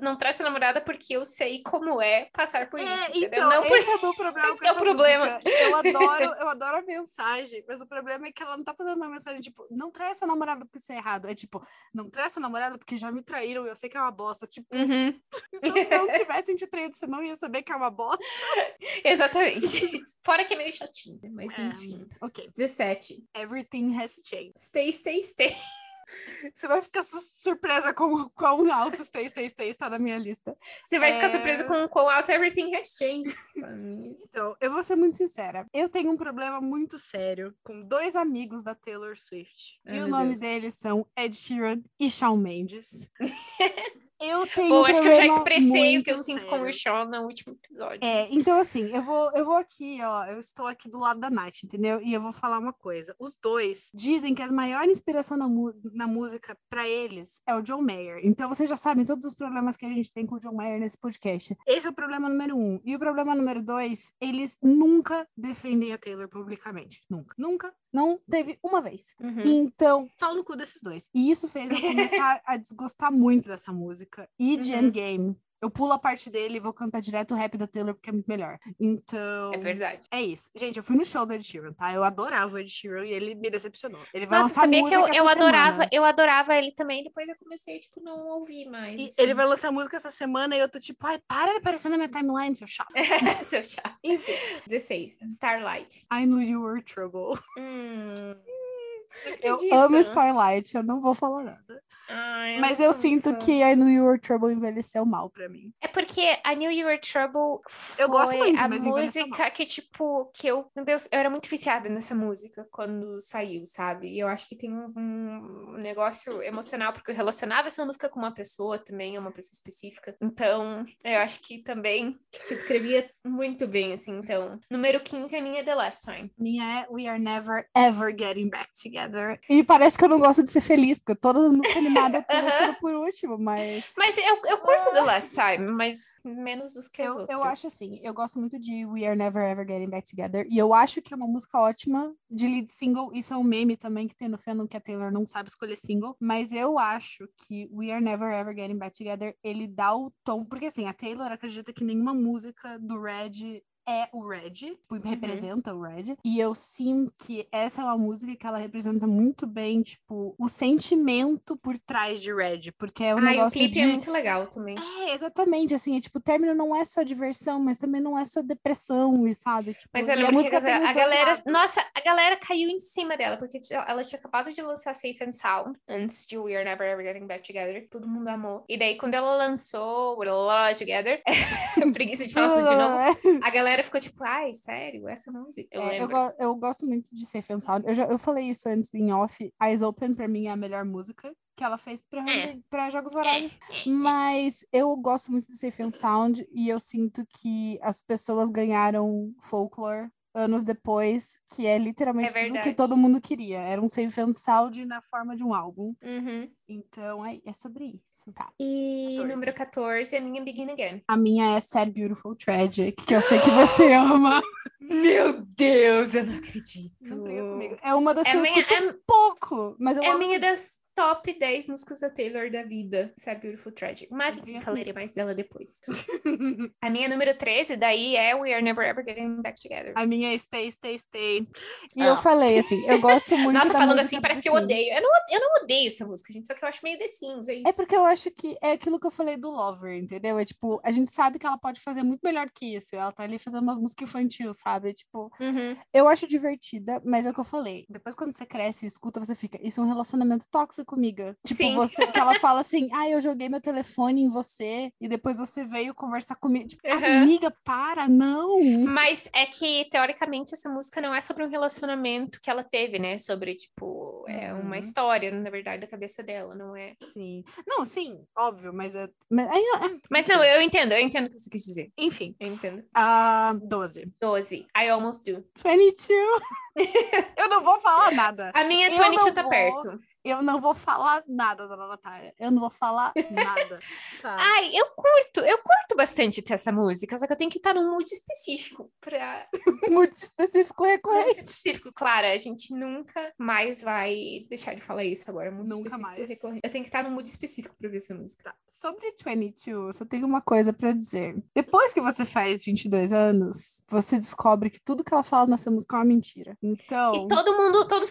Não trai sua namorada porque eu sei como é passar por isso. entendeu? então, não por... esse é o meu problema Esse é o problema. música. Eu [laughs] adoro, eu adoro a mensagem, mas o problema é que ela não tá fazendo uma mensagem, tipo, não trai sua namorada porque isso é errado. É tipo, não trai sua namorada porque já me traíram e eu sei que é uma bosta. Tipo, Uhum, [laughs] então se não [laughs] tivessem te traído, você não ia saber que é uma bosta. exatamente. Fora que é meio chatinho, né? mas É. enfim. Ok. 17. Everything has changed. Stay, stay, stay. [laughs] Você vai ficar su- surpresa com o quão alto Stay, Stay, Stay está na minha lista. Você vai ficar É. surpreso com o quão alto everything has changed. Então, eu vou ser muito sincera. Eu tenho um problema muito sério com dois amigos da Taylor Swift. Ai, e o nome Deus. deles são Ed Sheeran e Shawn Mendes. [laughs] eu tenho Bom, um acho que eu já expressei o que eu muito sinto sério. com o Sean no último episódio. É, então assim, eu vou, eu vou aqui, ó, eu estou aqui do lado da Nath, entendeu? E eu vou falar uma coisa. Os dois dizem que a maior inspiração na, na música pra eles é o John Mayer. Então vocês já sabem todos os problemas que a gente tem com o John Mayer nesse podcast. Esse é o problema número um. E o problema número dois, eles nunca defendem a Taylor publicamente. Nunca. Nunca. Não teve uma vez. Uhum. Então, pau no cu desses dois. E isso fez eu começar a desgostar muito dessa música e de Uhum. Endgame. Eu pulo a parte dele e vou cantar direto o rap da Taylor porque é muito melhor. Então. É verdade. É isso. Gente, eu fui no show do Ed Sheeran, tá? Eu adorava o Ed Sheeran e ele me decepcionou. Ele vai Nossa, lançar sabia que música eu, essa eu adorava, semana. eu adorava ele também, depois eu comecei, tipo, não ouvir mais. Assim. ele vai lançar música essa semana e eu tô tipo, ai, para de aparecer na minha timeline, seu chato. [laughs] Seu chato. Enfim. 16. Starlight. I knew you were trouble. Hum, [laughs] Eu amo Starlight, eu não vou falar nada. Ai, eu Mas eu sinto fã. que I Knew You Were Trouble envelheceu mal pra mim. É porque a New You Were Trouble foi Eu gosto muito, a música que, tipo, que eu, meu Deus, eu era muito viciada nessa música quando saiu, sabe? E eu acho que tem um, um negócio emocional, porque eu relacionava essa música com uma pessoa também, uma pessoa específica. Então, eu acho que também se descrevia muito bem, assim. Então, número 15 é minha The Last Time. Minha é We Are Never Ever Getting Back Together. E parece que eu não gosto de ser feliz, porque todas as músicas animadas eu tô deixando por último, mas. Mas eu, eu curto The Last Time, mas menos dos que as Eu, outras. eu acho assim, eu gosto muito de We Are Never Ever Getting Back Together. E eu acho que é uma música ótima de lead single. Isso é um meme também que tem no fandom que a Taylor não sabe escolher single. Mas eu acho que We Are Never Ever Getting Back Together, ele dá o tom. Porque assim, a Taylor acredita que nenhuma música do Red é o Red, tipo, representa o Red. E eu sinto que essa é uma música que ela representa muito bem, tipo, o sentimento por trás de Red. Porque é um Ah, e o negócio clipe de. é muito legal também. É, exatamente, assim, é tipo, o término não é só diversão, mas também não é só depressão, e sabe? Tipo, Mas eu a lembro que música tem a, a galera. lados. Nossa, a galera caiu em cima dela, porque ela tinha acabado de lançar Safe and Sound antes de We Are Never Ever Getting Back Together. Todo mundo amou. E daí, quando ela lançou We're All Together, [laughs] [laughs] preguiça de falar tudo de novo, a galera ficou tipo, ai, sério, essa música? Eu É, eu, go- eu gosto muito de Safe and Sound. Eu, já, eu falei isso antes em off. Eyes Open, pra mim, é a melhor música que ela fez pra, É. pra Jogos Vorazes. Mas eu gosto muito de Safe and Sound e eu sinto que as pessoas ganharam Folklore anos depois, que é literalmente tudo que todo mundo queria. Era um Safe and Sound na forma de um álbum. Uhum. Então, é, é sobre isso. Tá. E 14. número 14 é a minha Begin Again. A minha é Sad Beautiful Tragic, que eu sei que você [laughs] ama. Meu Deus, eu não acredito. Não comigo. É uma das É que eu minha- escuto é- pouco, mas eu É minha das top 10 músicas da Taylor da vida, Sad Beautiful Tragic. Mas briga falarei mais dela depois. [laughs] a minha número 13 daí é We Are Never Ever Getting Back Together. A minha é Stay, Stay, Stay. E Ah. eu falei assim, eu gosto [laughs] muito Nossa, da falando assim, parece que eu odeio. Eu não, eu não odeio essa música, gente, só que eu acho meio The Sims, é isso. É porque eu acho que é aquilo que eu falei do Lover, entendeu? É tipo, a gente sabe que ela pode fazer muito melhor que isso. Ela tá ali fazendo umas músicas infantil, sabe? Tipo, Uhum. eu acho divertida, mas é o que eu falei. Depois, quando você cresce e escuta, você fica, isso é um relacionamento tóxico, amiga. Tipo, Sim. você que ela fala assim, ah, eu joguei meu telefone em você, e depois você veio conversar comigo. Tipo, Uhum. amiga, para, não. Mas é que, teoricamente, essa música não é sobre um relacionamento que ela teve, né? Sobre, tipo, é uma Uhum. história, na verdade, da cabeça dela, não é? Sim. Não, sim, óbvio, mas é. Mas, aí, é, Mas não, eu entendo, eu entendo o que você quis dizer. enfim. Eu entendo. Ah, 12. 12. I almost do. 22. [laughs] eu não vou falar nada. A minha Eu 22 não tá vou. perto. Eu não vou falar nada, dona Natália. Eu não vou falar nada. [laughs] Tá. Ai, eu curto, eu curto bastante essa música, só que eu tenho que estar num mood específico pra. [laughs] Muito específico Mood recorrente. específico, Clara, a gente nunca mais vai deixar de falar isso agora. Mood Nunca específico mais. recorrente. Eu tenho que estar num mood específico pra ver essa música. Tá. Sobre 22, eu só tenho uma coisa pra dizer. Depois que você faz 22 anos, você descobre que tudo que ela fala nessa música é uma mentira. Então, E todo mundo, todo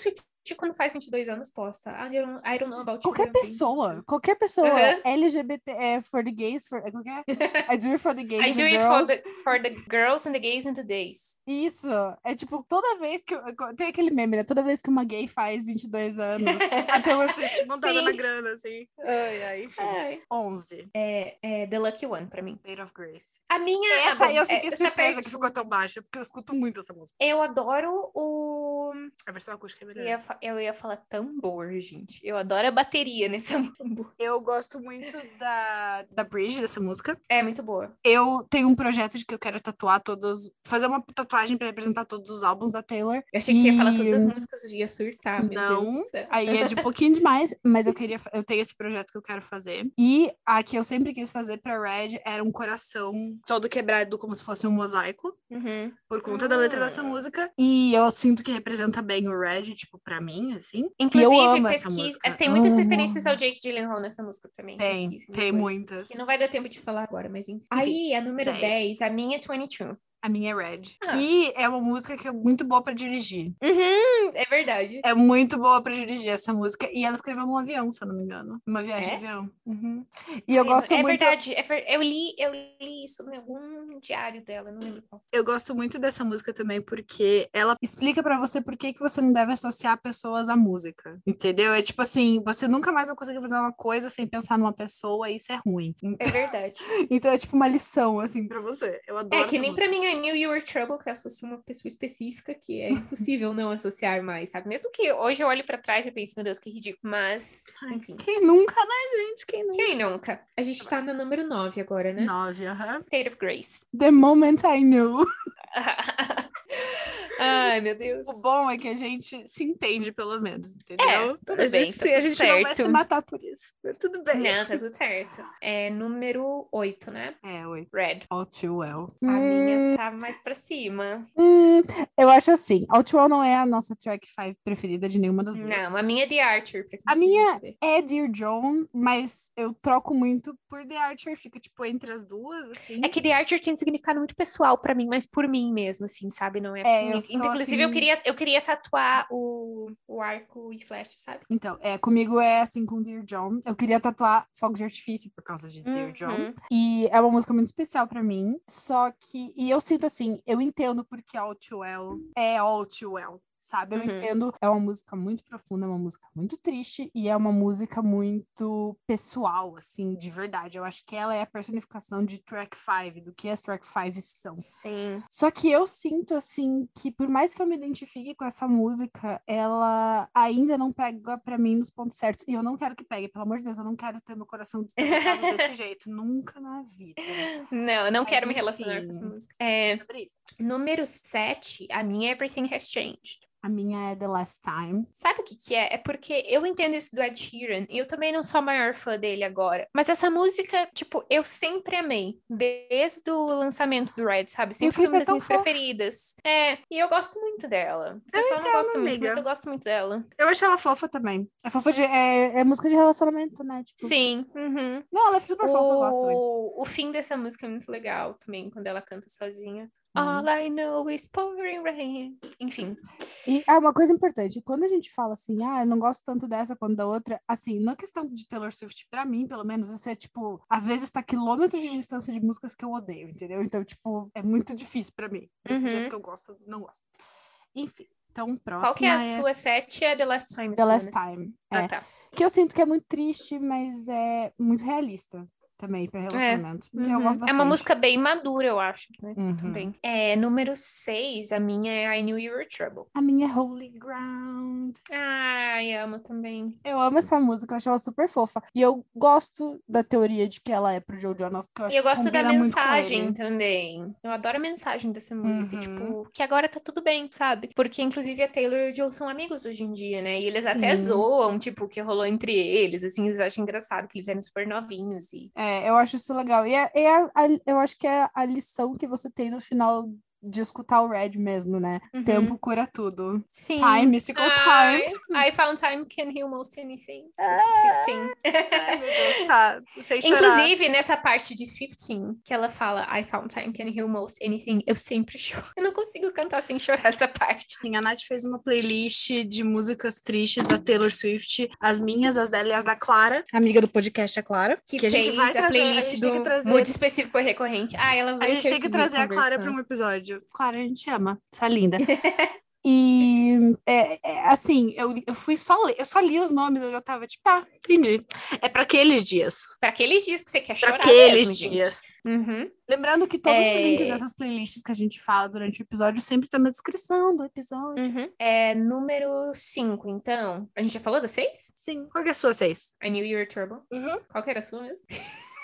quando faz 22 anos posta. I don't, I don't know about you, qualquer pessoa, qualquer pessoa Aham. LGBT é for the gays, for, que é? [laughs] I do it for the gays I and do the it for girls. the, for the girls and the gays and the days. Isso, é tipo, toda vez que. eu- Tem aquele meme, né? Toda vez que uma gay faz 22 anos, [laughs] até uma Swift montada Sim. na grana, assim. Ai, ai, enfim. Ai. 11. É, é The Lucky One pra mim. Fate of Grace. A minha. Essa ah, bom, eu fiquei é, surpresa que ficou tão baixa, porque eu escuto muito essa música. Eu adoro o. A versão acústica é melhor. Eu ia falar tambor, gente. Eu adoro a bateria nesse [laughs] tambor. Eu gosto muito da, da Bridge, dessa música. É muito boa. Eu tenho um projeto de que eu quero tatuar todos. Fazer uma tatuagem pra representar todos os álbuns da Taylor. Eu achei que você ia falar E- todas as músicas, eu ia surtar, Não, aí é de [laughs] pouquinho demais, mas eu queria, eu tenho esse projeto que eu quero fazer. E a que eu sempre quis fazer pra Red era um coração todo quebrado, como se fosse um mosaico, Uhum. por conta da letra dessa Ah. música. E eu sinto que representa bem o Red, tipo, pra mim, assim. Inclusive, pesquisa. música. Tem muitas Amo. referências ao Jake Gyllenhaal nessa música também. Tem, pesquisem tem muitas. Que não vai dar tempo de falar agora, mas enfim. Aí, a número 10. 10, a minha é 22. A minha é Red. Ah. Que é uma música que é muito boa para dirigir. Uhum, é verdade. É muito boa para dirigir essa música. E ela escreveu num avião, se eu não me engano. Uma viagem é? de avião. Uhum. E eu gosto é muito. Verdade, é verdade. Eu li, eu li isso em algum diário dela, não lembro qual. Eu gosto muito dessa música também porque ela explica para você por que, que você não deve associar pessoas à música. Entendeu? É tipo assim, você nunca mais vai conseguir fazer uma coisa sem pensar numa pessoa, e isso é ruim. Então... É verdade. [laughs] então é tipo uma lição, assim, para você. Eu adoro. É que nem para mim a New You Were Trouble, que associa uma pessoa específica que é impossível não associar mais, sabe? Mesmo que hoje eu olhe para trás e pense, meu Deus, que ridículo. Mas, enfim. Quem nunca, né, gente? Quem nunca? Quem nunca? A gente tá no número 9 agora, né? 9, aham. Uh -huh. State of Grace. The moment I knew. [laughs] Ai, meu Deus. O bom é que a gente se entende, pelo menos, entendeu? É, tudo a bem, gente, tá tudo a gente certo. não vai se matar por isso. Tudo bem. Não, tá [laughs] tudo certo. É número 8, né? É, 8. Red. All Too Well. A hum... minha tá mais pra cima. Hum, eu acho assim, All Too Well não é a nossa track 5 preferida de nenhuma das duas. Não, a minha é The Archer. A minha é Dear John, mas eu troco muito por The Archer, fica tipo entre as duas, assim. É que The Archer tinha um significado muito pessoal pra mim, mas por mim mesmo, assim, sabe? Não é, é eu Inclusive, assim... eu, queria, eu queria tatuar o, o arco e flecha, sabe? Então, é, comigo é assim com Dear John. Eu queria tatuar fogos de artifício por causa de Dear uhum. John. E é uma música muito especial para mim. Só que, e eu sinto assim, eu entendo porque All Too Well é All Too Well sabe? Eu uhum. entendo, é uma música muito profunda, é uma música muito triste e é uma música muito pessoal, assim, de verdade. Eu acho que ela é a personificação de track 5, do que as track 5 são. Sim. Só que eu sinto, assim, que por mais que eu me identifique com essa música, ela ainda não pega para mim nos pontos certos. E eu não quero que pegue, pelo amor de Deus, eu não quero ter meu coração desse [laughs] jeito, nunca na vida. Não, eu não Mas, quero enfim, me relacionar com essa música. É, sobre isso. Número 7, a minha Everything Has Changed. A minha é The Last Time. Sabe o que que é? É porque eu entendo isso do Ed Sheeran e eu também não sou a maior fã dele agora. Mas essa música, tipo, eu sempre amei. Desde o lançamento do Red, sabe? Sempre foi uma é das minhas fofo. preferidas. É, e eu gosto muito dela. Eu, eu só não gosto amiga. muito, mas eu gosto muito dela. Eu acho ela fofa também. É fofa de... É, é música de relacionamento, né? Tipo... Sim. Uhum. Não, ela é super o... fofa, eu gosto também. O fim dessa música é muito legal também, quando ela canta sozinha. All uhum. I know is pouring rain. Enfim. E é uma coisa importante, quando a gente fala assim, ah, eu não gosto tanto dessa quanto da outra, assim, na questão de Taylor Swift, pra mim, pelo menos, isso é tipo, às vezes tá quilômetros de distância de músicas que eu odeio, entendeu? Então, tipo, é muito difícil pra mim. Esses uhum. que eu gosto, não gosto. Enfim, então, próxima. Qual que é a é sua sete? É The Last Time. The Last né? Time. É. Ah, tá. Que eu sinto que é muito triste, mas é muito realista também para relacionamento. É. Uhum. é uma música bem madura, eu acho, né? Uhum. Também. É, número 6, a minha é I Knew You Were Trouble. A minha é Holy Ground. Ai, amo também. Eu amo essa música, eu acho ela super fofa. E eu gosto da teoria de que ela é pro Joe Jonas, porque eu acho E eu gosto da mensagem também. Eu adoro a mensagem dessa música, uhum. tipo, que agora tá tudo bem, sabe? Porque inclusive a Taylor e o Joe são amigos hoje em dia, né? E eles até zoam, tipo, o que rolou entre eles, assim, eles acham engraçado que eles eram super novinhos e é, é, eu acho isso legal. E é, é a, a, eu acho que é a lição que você tem no final de escutar o Red mesmo, né? Uhum. Tempo cura tudo. Sim. Time, mystical time. I found time can heal most anything. Ah, 15. Ai, meu Deus, tá. Sem Inclusive, nessa parte de 15, que ela fala I found time can heal most anything, eu sempre choro. Eu não consigo cantar sem chorar essa parte. Sim, a Nath fez uma playlist de músicas tristes da Taylor Swift, as minhas, as dela e as da Clara, amiga do podcast, a Clara. Que, que a gente vai a trazer, playlist a do trazer... muito específico e recorrente. Ah, ela A gente tem que trazer a Clara para um episódio episódio. Claro, a gente ama. Sua linda. [laughs] E é, é, assim, eu, eu fui só ler, eu só li os nomes, eu já tava tipo, tá, entendi. É para aqueles dias. Para aqueles dias que você quer chorar. Para aqueles mesmo, dias. Uhum. Lembrando que todos é... os links dessas playlists que a gente fala durante o episódio sempre estão na descrição do episódio. Uhum. É número 5, então. A gente já falou da 6? Sim. Qual que é a sua 6? I Knew You Were Turbo. Uhum. Qual que era a sua mesmo? [laughs]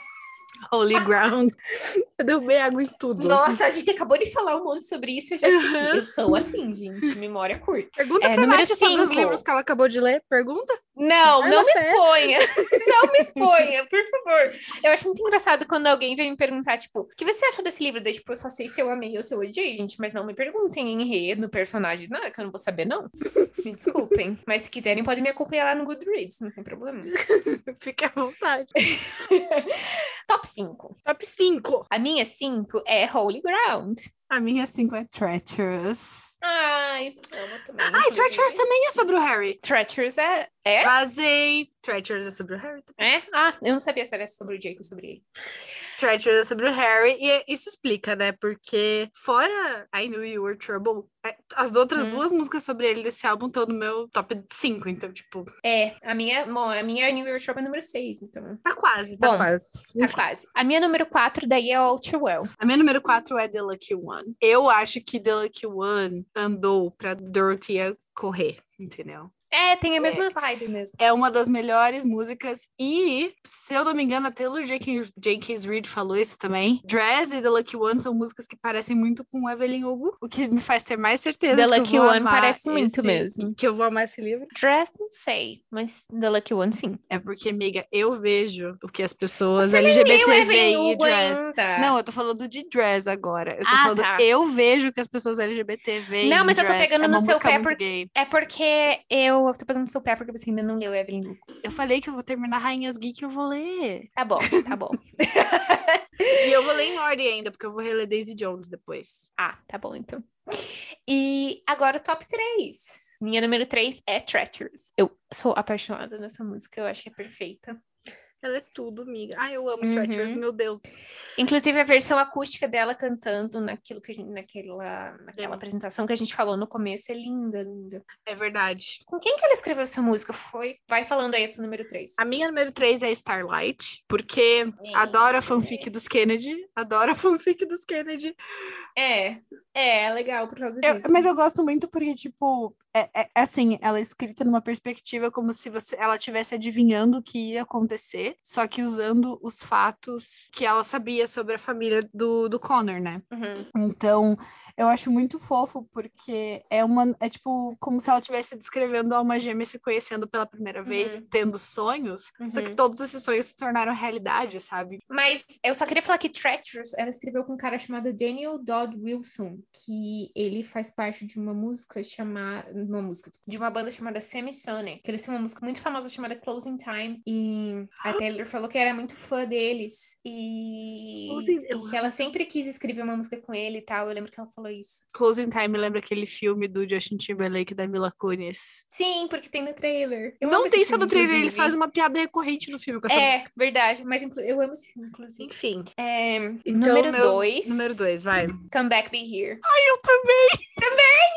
Holy ground. [laughs] Eu derrubei água em tudo. Nossa, a gente acabou de falar um monte sobre isso. Eu já disse, uhum. eu sou assim, gente. Memória curta. Pergunta é, pra Nath sobre os livros que ela acabou de ler. Pergunta. Não, não me fé. exponha. [laughs] não me exponha, por favor. Eu acho muito engraçado quando alguém vem me perguntar, tipo, o que você achou desse livro? Daí, tipo, eu só sei se eu amei ou se eu odiei, gente. Mas não me perguntem enredo, personagem, nada, que eu não vou saber, não. Me desculpem. [laughs] Mas se quiserem, podem me acompanhar lá no Goodreads, não tem problema. Fique à vontade. Top top 5. Top 5. A minha 5 é Holy Ground. A minha 5 é Treacherous. Ai, amo também. Ai, Treacherous também é sobre o Harry. Treacherous é. É? Vazei. Treacherous é sobre o Harry também. É? Ah, eu não sabia se era sobre o Jake ou sobre ele. Treacherous é sobre o Harry. E isso explica, né? Porque fora I Knew You Were Trouble, é, as outras Hum. duas músicas sobre ele desse álbum estão no meu top 5. Então, tipo, É, a minha, bom, a minha New Year Shop é número 6, então tá quase, tá Bom. quase. tá quase. A minha número 4 daí é All Too Well. A minha número 4 é The Lucky One. Eu acho que The Lucky One andou pra Dorothea correr, entendeu? É, tem a mesma vibe mesmo. É uma das melhores músicas. E, se eu não me engano, a Taylor Jenkins, Jenkins Reid falou isso também. Dress e The Lucky One são músicas que parecem muito com Evelyn Hugo, o que me faz ter mais certeza The Lucky eu vou One parece muito esse- mesmo. Que eu vou amar esse livro. Dress, não sei, mas The Lucky One, sim. É porque, amiga, eu vejo o que as pessoas Você Evelyn LGBTVI Hugo dress. ainda. Não, eu tô falando de dress agora. Eu tô Ah, falando, tá. eu vejo que as pessoas LGBT veem. Não, mas eu tô pegando é no seu pé por-. É porque eu, eu tô pegando no seu pé porque você ainda não leu Evelyn Hugo. Eu falei que eu vou terminar Rainhas Geek eu vou ler. Tá bom, tá bom. [laughs] E eu vou ler em ordem ainda, porque eu vou reler Daisy Jones depois. ah, tá bom então. E agora o top 3. Minha número 3 é Treacherous. Eu sou apaixonada nessa música, eu acho que é perfeita. Ela é tudo, amiga. Ai, eu amo Uhum. Treacherous, meu Deus. Inclusive a versão acústica dela cantando naquilo que gente, naquela, naquela Demo. apresentação que a gente falou no começo é linda, linda. É verdade. Com quem que ela escreveu essa música? Foi? Vai falando aí a tua número 3. A minha número 3 é Starlight, porque adoro a fanfic dos Kennedy. Adoro a fanfic dos Kennedy. É, é, legal por causa Eu- disso. mas eu gosto muito porque, tipo, é, é- é assim, ela é escrita numa perspectiva como se você, ela estivesse adivinhando o que ia acontecer, só que usando os fatos que ela sabia sobre a família do, do Connor, né? Uhum. Então, eu acho muito fofo porque é uma é tipo como se ela estivesse descrevendo a alma gêmea se conhecendo pela primeira vez, Uhum. tendo sonhos, só que Uhum. todos esses sonhos se tornaram realidade, sabe? Mas eu só queria falar que Treacherous, ela escreveu com um cara chamado Daniel Dodd Wilson, que ele faz parte de uma música chamada, uma música, de uma banda chamada Semisonic, que eles têm uma música muito famosa chamada Closing Time, e a Taylor falou que era muito fã deles, e, Closing- e que ela sempre quis escrever uma música com ele e tal, eu lembro que ela falou isso. Closing Time lembra aquele filme do Justin Timberlake da Mila Kunis. Sim, porque tem no trailer. Eu Não tem só no trailer, eles fazem uma piada recorrente no filme com essa É, música. verdade, mas eu amo esse filme, inclusive. Enfim. É, Então, número meu- 2. Número 2, vai. Come Back Be Here. Eu também. Também.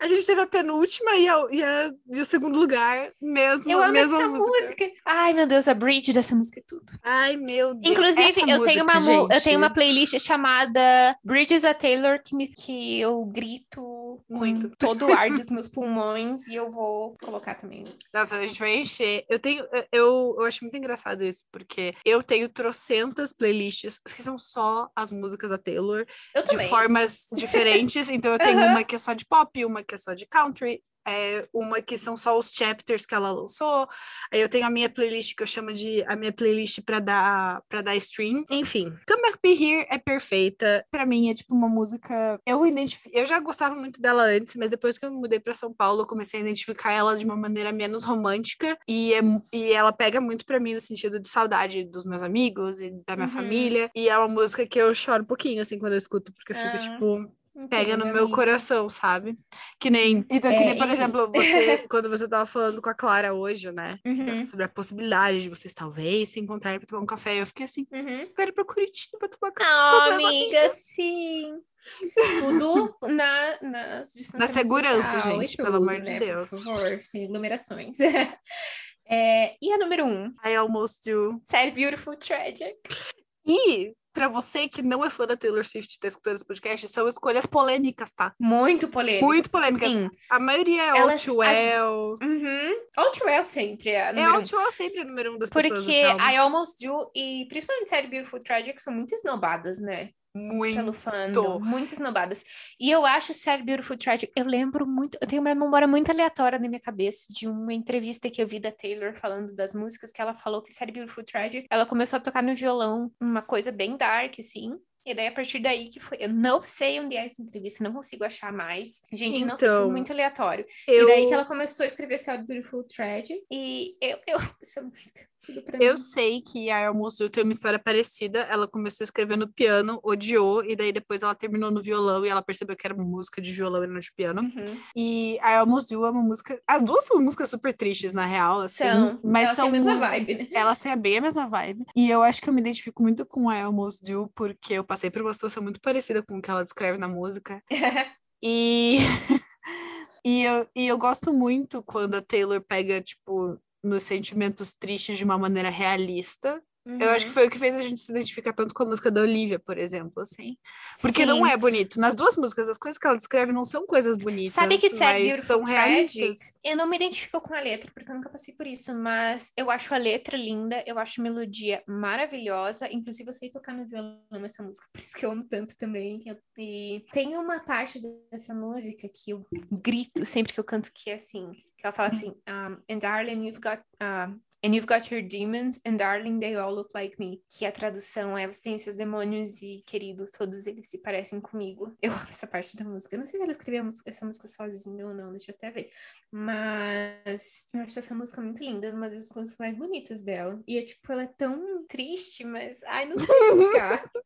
A gente teve a penúltima e, a, e, a- e o segundo lugar, mesmo. Eu amo mesma essa música. Ai, meu Deus, a bridge dessa música é tudo. Ai, meu Deus. Inclusive, essa eu, tenho uma, música, mu- eu gente. tenho uma playlist chamada Bridges a Taylor que, me, que eu grito Muito. com todo o ar dos meus pulmões e eu vou colocar também. Nossa, a gente vai encher. Eu tenho. Eu, eu acho muito engraçado isso, porque eu tenho trocentas playlists que são só as músicas da Taylor, Eu de também. formas diferentes. Então eu tenho [laughs] uma que é só de pop, uma que é só de country. É, uma que são só os chapters que ela lançou. Aí eu tenho a minha playlist que eu chamo de a minha playlist para dar para dar stream. Enfim, Come Back Be Here é perfeita. Para mim é tipo uma música. Eu identifico. Eu já gostava muito dela antes, mas depois que eu me mudei para São Paulo, eu comecei a identificar ela de uma maneira menos romântica e, é, e ela pega muito para mim no sentido de saudade dos meus amigos e da minha Uhum. família. E é uma música que eu choro um pouquinho assim quando eu escuto, porque eu fico Ah. tipo pega no meu amiga. coração, sabe? Que nem. Então, que É, nem, por enfim. exemplo, você, [laughs] quando você tava falando com a Clara hoje, né? Uhum, Sobre a possibilidade de vocês talvez se encontrarem pra tomar um café. Eu fiquei assim, uhum. eu quero ir pra Curitiba pra tomar café Ah, meus amiga, amigos. sim. Tudo na, na, Na segurança, social gente, pelo amor de né, Deus. Por favor, [laughs] sem aglomerações. [laughs] É, e a número um, I almost do. Sad Beautiful Tragic. E, pra você que não é fã da Taylor Swift e tá escutando esse podcast, são escolhas polêmicas, tá? Muito polêmica. Muito polêmicas. Sim. A maioria é Elas- Too as-. Uhum. All Too Well sempre é É um. Well sempre é o número um das pessoas Porque desse álbum. I Almost Do e principalmente Sad Beautiful Tragic são muito esnobadas, né? Muito. Pelo fandom. Muito esnobadas. E eu acho Sad Beautiful Tragic. Eu lembro muito. Eu tenho uma memória muito aleatória na minha cabeça de uma entrevista que eu vi da Taylor falando das músicas que ela falou que Sad Beautiful Tragic. Ela começou a tocar no violão uma coisa bem dark, assim. E daí, a partir daí que foi. Eu não sei onde é essa entrevista, não consigo achar mais. Gente, não sei, foi Então, muito aleatório. Eu... E daí que ela começou a escrever Sad Beautiful Tragic. E eu, eu essa música. Eu sei que a Almost tem uma história parecida. Ela começou no piano, odiou, e daí depois ela terminou no violão e ela percebeu que era música de violão e não de piano. Uhum. E a Almost You é uma música. As duas são músicas super tristes, na real. Assim, São. Mas Elas têm são a mesma músicas- vibe, né? Elas têm bem a mesma vibe. E eu acho que eu me identifico muito com a Almost You, porque eu passei por uma situação muito parecida com o que ela descreve na música. [laughs] E. [laughs] e, eu, e eu gosto muito quando a Taylor pega, tipo, nos sentimentos tristes de uma maneira realista. Eu acho que Uhum. foi o que fez a gente se identificar tanto com a música da Olivia, por exemplo, assim. Porque não Sim. é bonito. Nas duas músicas, as coisas que ela descreve não são coisas bonitas. Sabe que mas Beautiful são Tragic? Eu não me identifico com a letra, porque eu nunca passei por isso, mas eu acho a letra linda, eu acho a melodia maravilhosa, inclusive eu sei tocar no violão essa música, por isso que eu amo tanto também. E tem uma parte dessa música que eu grito sempre que eu canto, que é assim, que ela fala assim, um, and darling, you've got... um, And you've got your demons, and darling, they all look like me. Que a tradução é: você tem seus demônios e, querido, todos eles se parecem comigo. [laughs] Eu amo essa parte da música. Eu não sei se ela escreveu música- essa música sozinha ou não, deixa eu até ver. Mas eu acho essa música muito linda, uma das músicas mais bonitas dela. E é tipo, ela é tão triste, mas. Ai, não sei explicar. [laughs]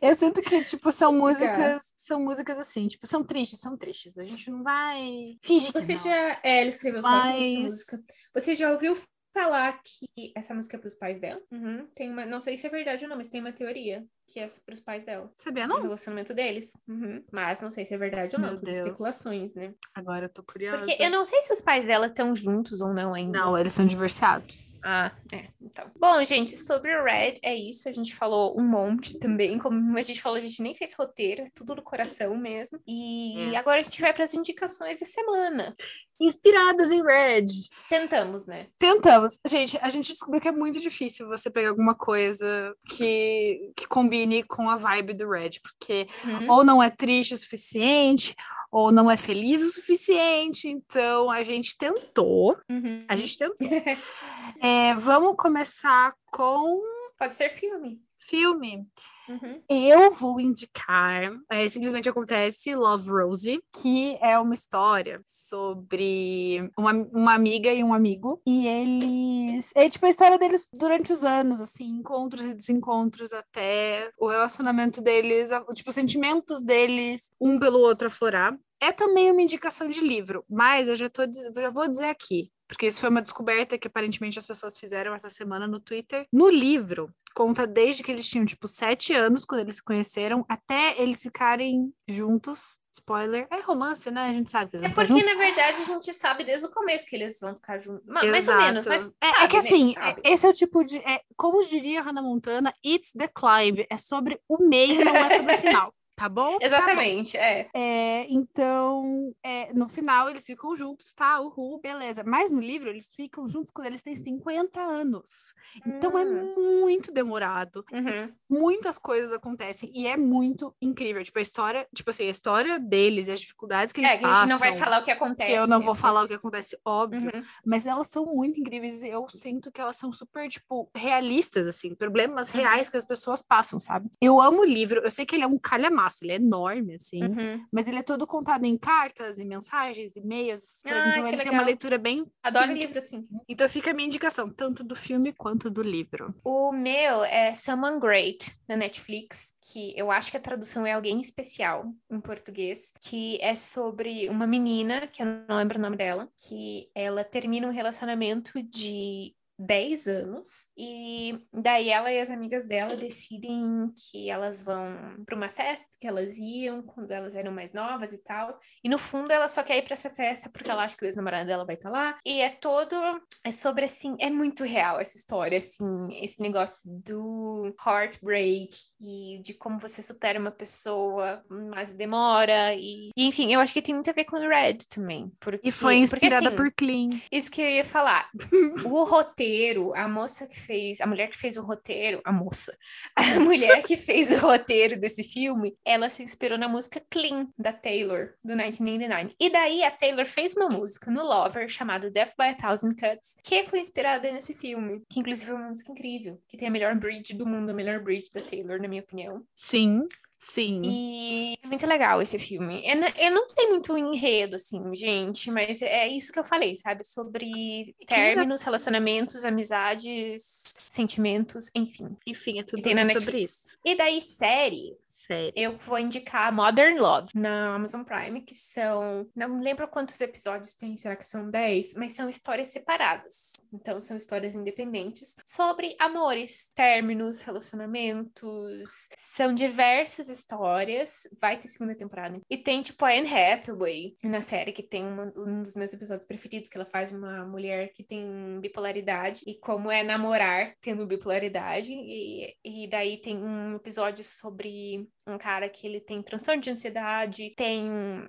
Eu sinto que, tipo, são músicas, são músicas assim, tipo, são tristes, são tristes. A gente não vai fingir que Você já. É, ela escreveu sozinha essa Mas- música. Você já ouviu falar que essa música é pros pais dela? Uhum. Tem uma. Não sei se é verdade ou não, mas tem uma teoria que é pros pais dela. Sabia O não? relacionamento deles. Uhum. Mas não sei se é verdade ou não, tudo especulações, né? Agora eu tô curiosa. Porque eu não sei se os pais dela estão juntos ou não ainda. Não, eles são divorciados. Ah, é, então. Bom, gente, sobre o Red, é isso. A gente falou um monte também. Como a gente falou, a gente nem fez roteiro, é tudo no coração mesmo. E É. agora a gente vai para as indicações da semana. Inspiradas em Red. Tentamos, né? Tentamos. Gente, a gente descobriu que é muito difícil você pegar alguma coisa que, que combine com a vibe do Red, porque Uhum. ou não é triste o suficiente, ou não é feliz o suficiente. Então a gente tentou. Uhum. A gente tentou. [laughs] É, vamos começar com Pode ser filme. filme. Uhum. Eu vou indicar, é, simplesmente acontece Love Rosie, que é uma história sobre uma, uma amiga e um amigo, e eles. É tipo a história deles durante os anos, assim, encontros e desencontros, até o relacionamento deles, tipo, os sentimentos deles, um pelo outro aflorar. É também uma indicação de livro, mas eu já, tô, já vou dizer aqui. Porque isso foi uma descoberta que aparentemente as pessoas fizeram essa semana no Twitter. No livro, conta desde que eles tinham, tipo, sete anos, quando eles se conheceram, até eles ficarem juntos. Spoiler. É romance, né? A gente sabe que eles É porque, juntos. na verdade, a gente sabe desde o começo que eles vão ficar juntos. Ma- Mais ou Exato. menos, mas. É, é sabe, que né? assim, é- esse é o tipo de. É, como diria Hannah Montana, it's the climb. É sobre o meio, não é sobre o final. [laughs] Tá bom? Tá bom. Exatamente, é. É, então, é, no final eles ficam juntos, tá? Uhul, beleza. Mas no livro eles ficam juntos quando eles têm 50 anos. Então é Hum. muito demorado. Uhum. Muitas coisas acontecem e é muito incrível. Tipo, a história, tipo assim, a história deles e as dificuldades que eles É, que a passam. gente não vai falar o que acontece. que eu não né? vou falar o que acontece, óbvio. Uhum. Mas elas são muito incríveis e eu sinto que elas são super, tipo, realistas, assim, problemas Uhum. reais que as pessoas passam, sabe? Eu amo o livro, eu sei que ele é um calhamaço, ele é enorme, assim, Uhum. mas ele é todo contado em cartas, em mensagens, e-mails, essas coisas. Ah, então que ele tem legal. uma leitura bem. Adoro simples. livro assim. Então fica a minha indicação, tanto do filme quanto do livro. O meu é Someone Great, na Netflix, que eu acho que a tradução é Alguém Especial, em português, que é sobre uma menina, que eu não lembro o nome dela, que ela termina um relacionamento de 10 anos e daí ela e as amigas dela decidem que elas vão para uma festa que elas iam quando elas eram mais novas e tal. E no fundo ela só quer ir para essa festa porque ela acha que o ex-namorado dela vai estar lá. E é todo é sobre assim, é muito real essa história assim, esse negócio do heartbreak e de como você supera uma pessoa, mas demora e, e, enfim, eu acho que tem muito a ver com o Red também, porque E foi porque, inspirada assim, por Clean. isso que eu ia falar. [laughs] O roteiro, a moça que fez, a mulher que fez o roteiro, a moça, [laughs] a mulher que fez o roteiro desse filme, ela se inspirou na música Clean, da Taylor, do 1989. E daí a Taylor fez uma música no Lover, chamada Death by a Thousand Cuts, que foi inspirada nesse filme, que inclusive é uma música incrível, que tem a melhor bridge do mundo, a melhor bridge da Taylor, na minha opinião. Sim. Sim. E é muito legal esse filme. Eu não tem muito enredo, assim, gente, mas é isso que eu falei, sabe? Sobre términos, relacionamentos, amizades, sentimentos, enfim. Enfim, é tudo sobre isso. E daí, série, Sério. Eu vou indicar Modern Love na Amazon Prime, que são. Não lembro quantos episódios tem, será que são 10? Mas são histórias separadas. Então, são histórias independentes sobre amores, términos, relacionamentos. São diversas histórias. Vai ter segunda temporada. E tem, tipo, a Anne Hathaway na série, que tem uma, um dos meus episódios preferidos, que ela faz uma mulher que tem bipolaridade e como é namorar tendo bipolaridade. E, e daí tem um episódio sobre um cara que ele tem transtorno de ansiedade, tem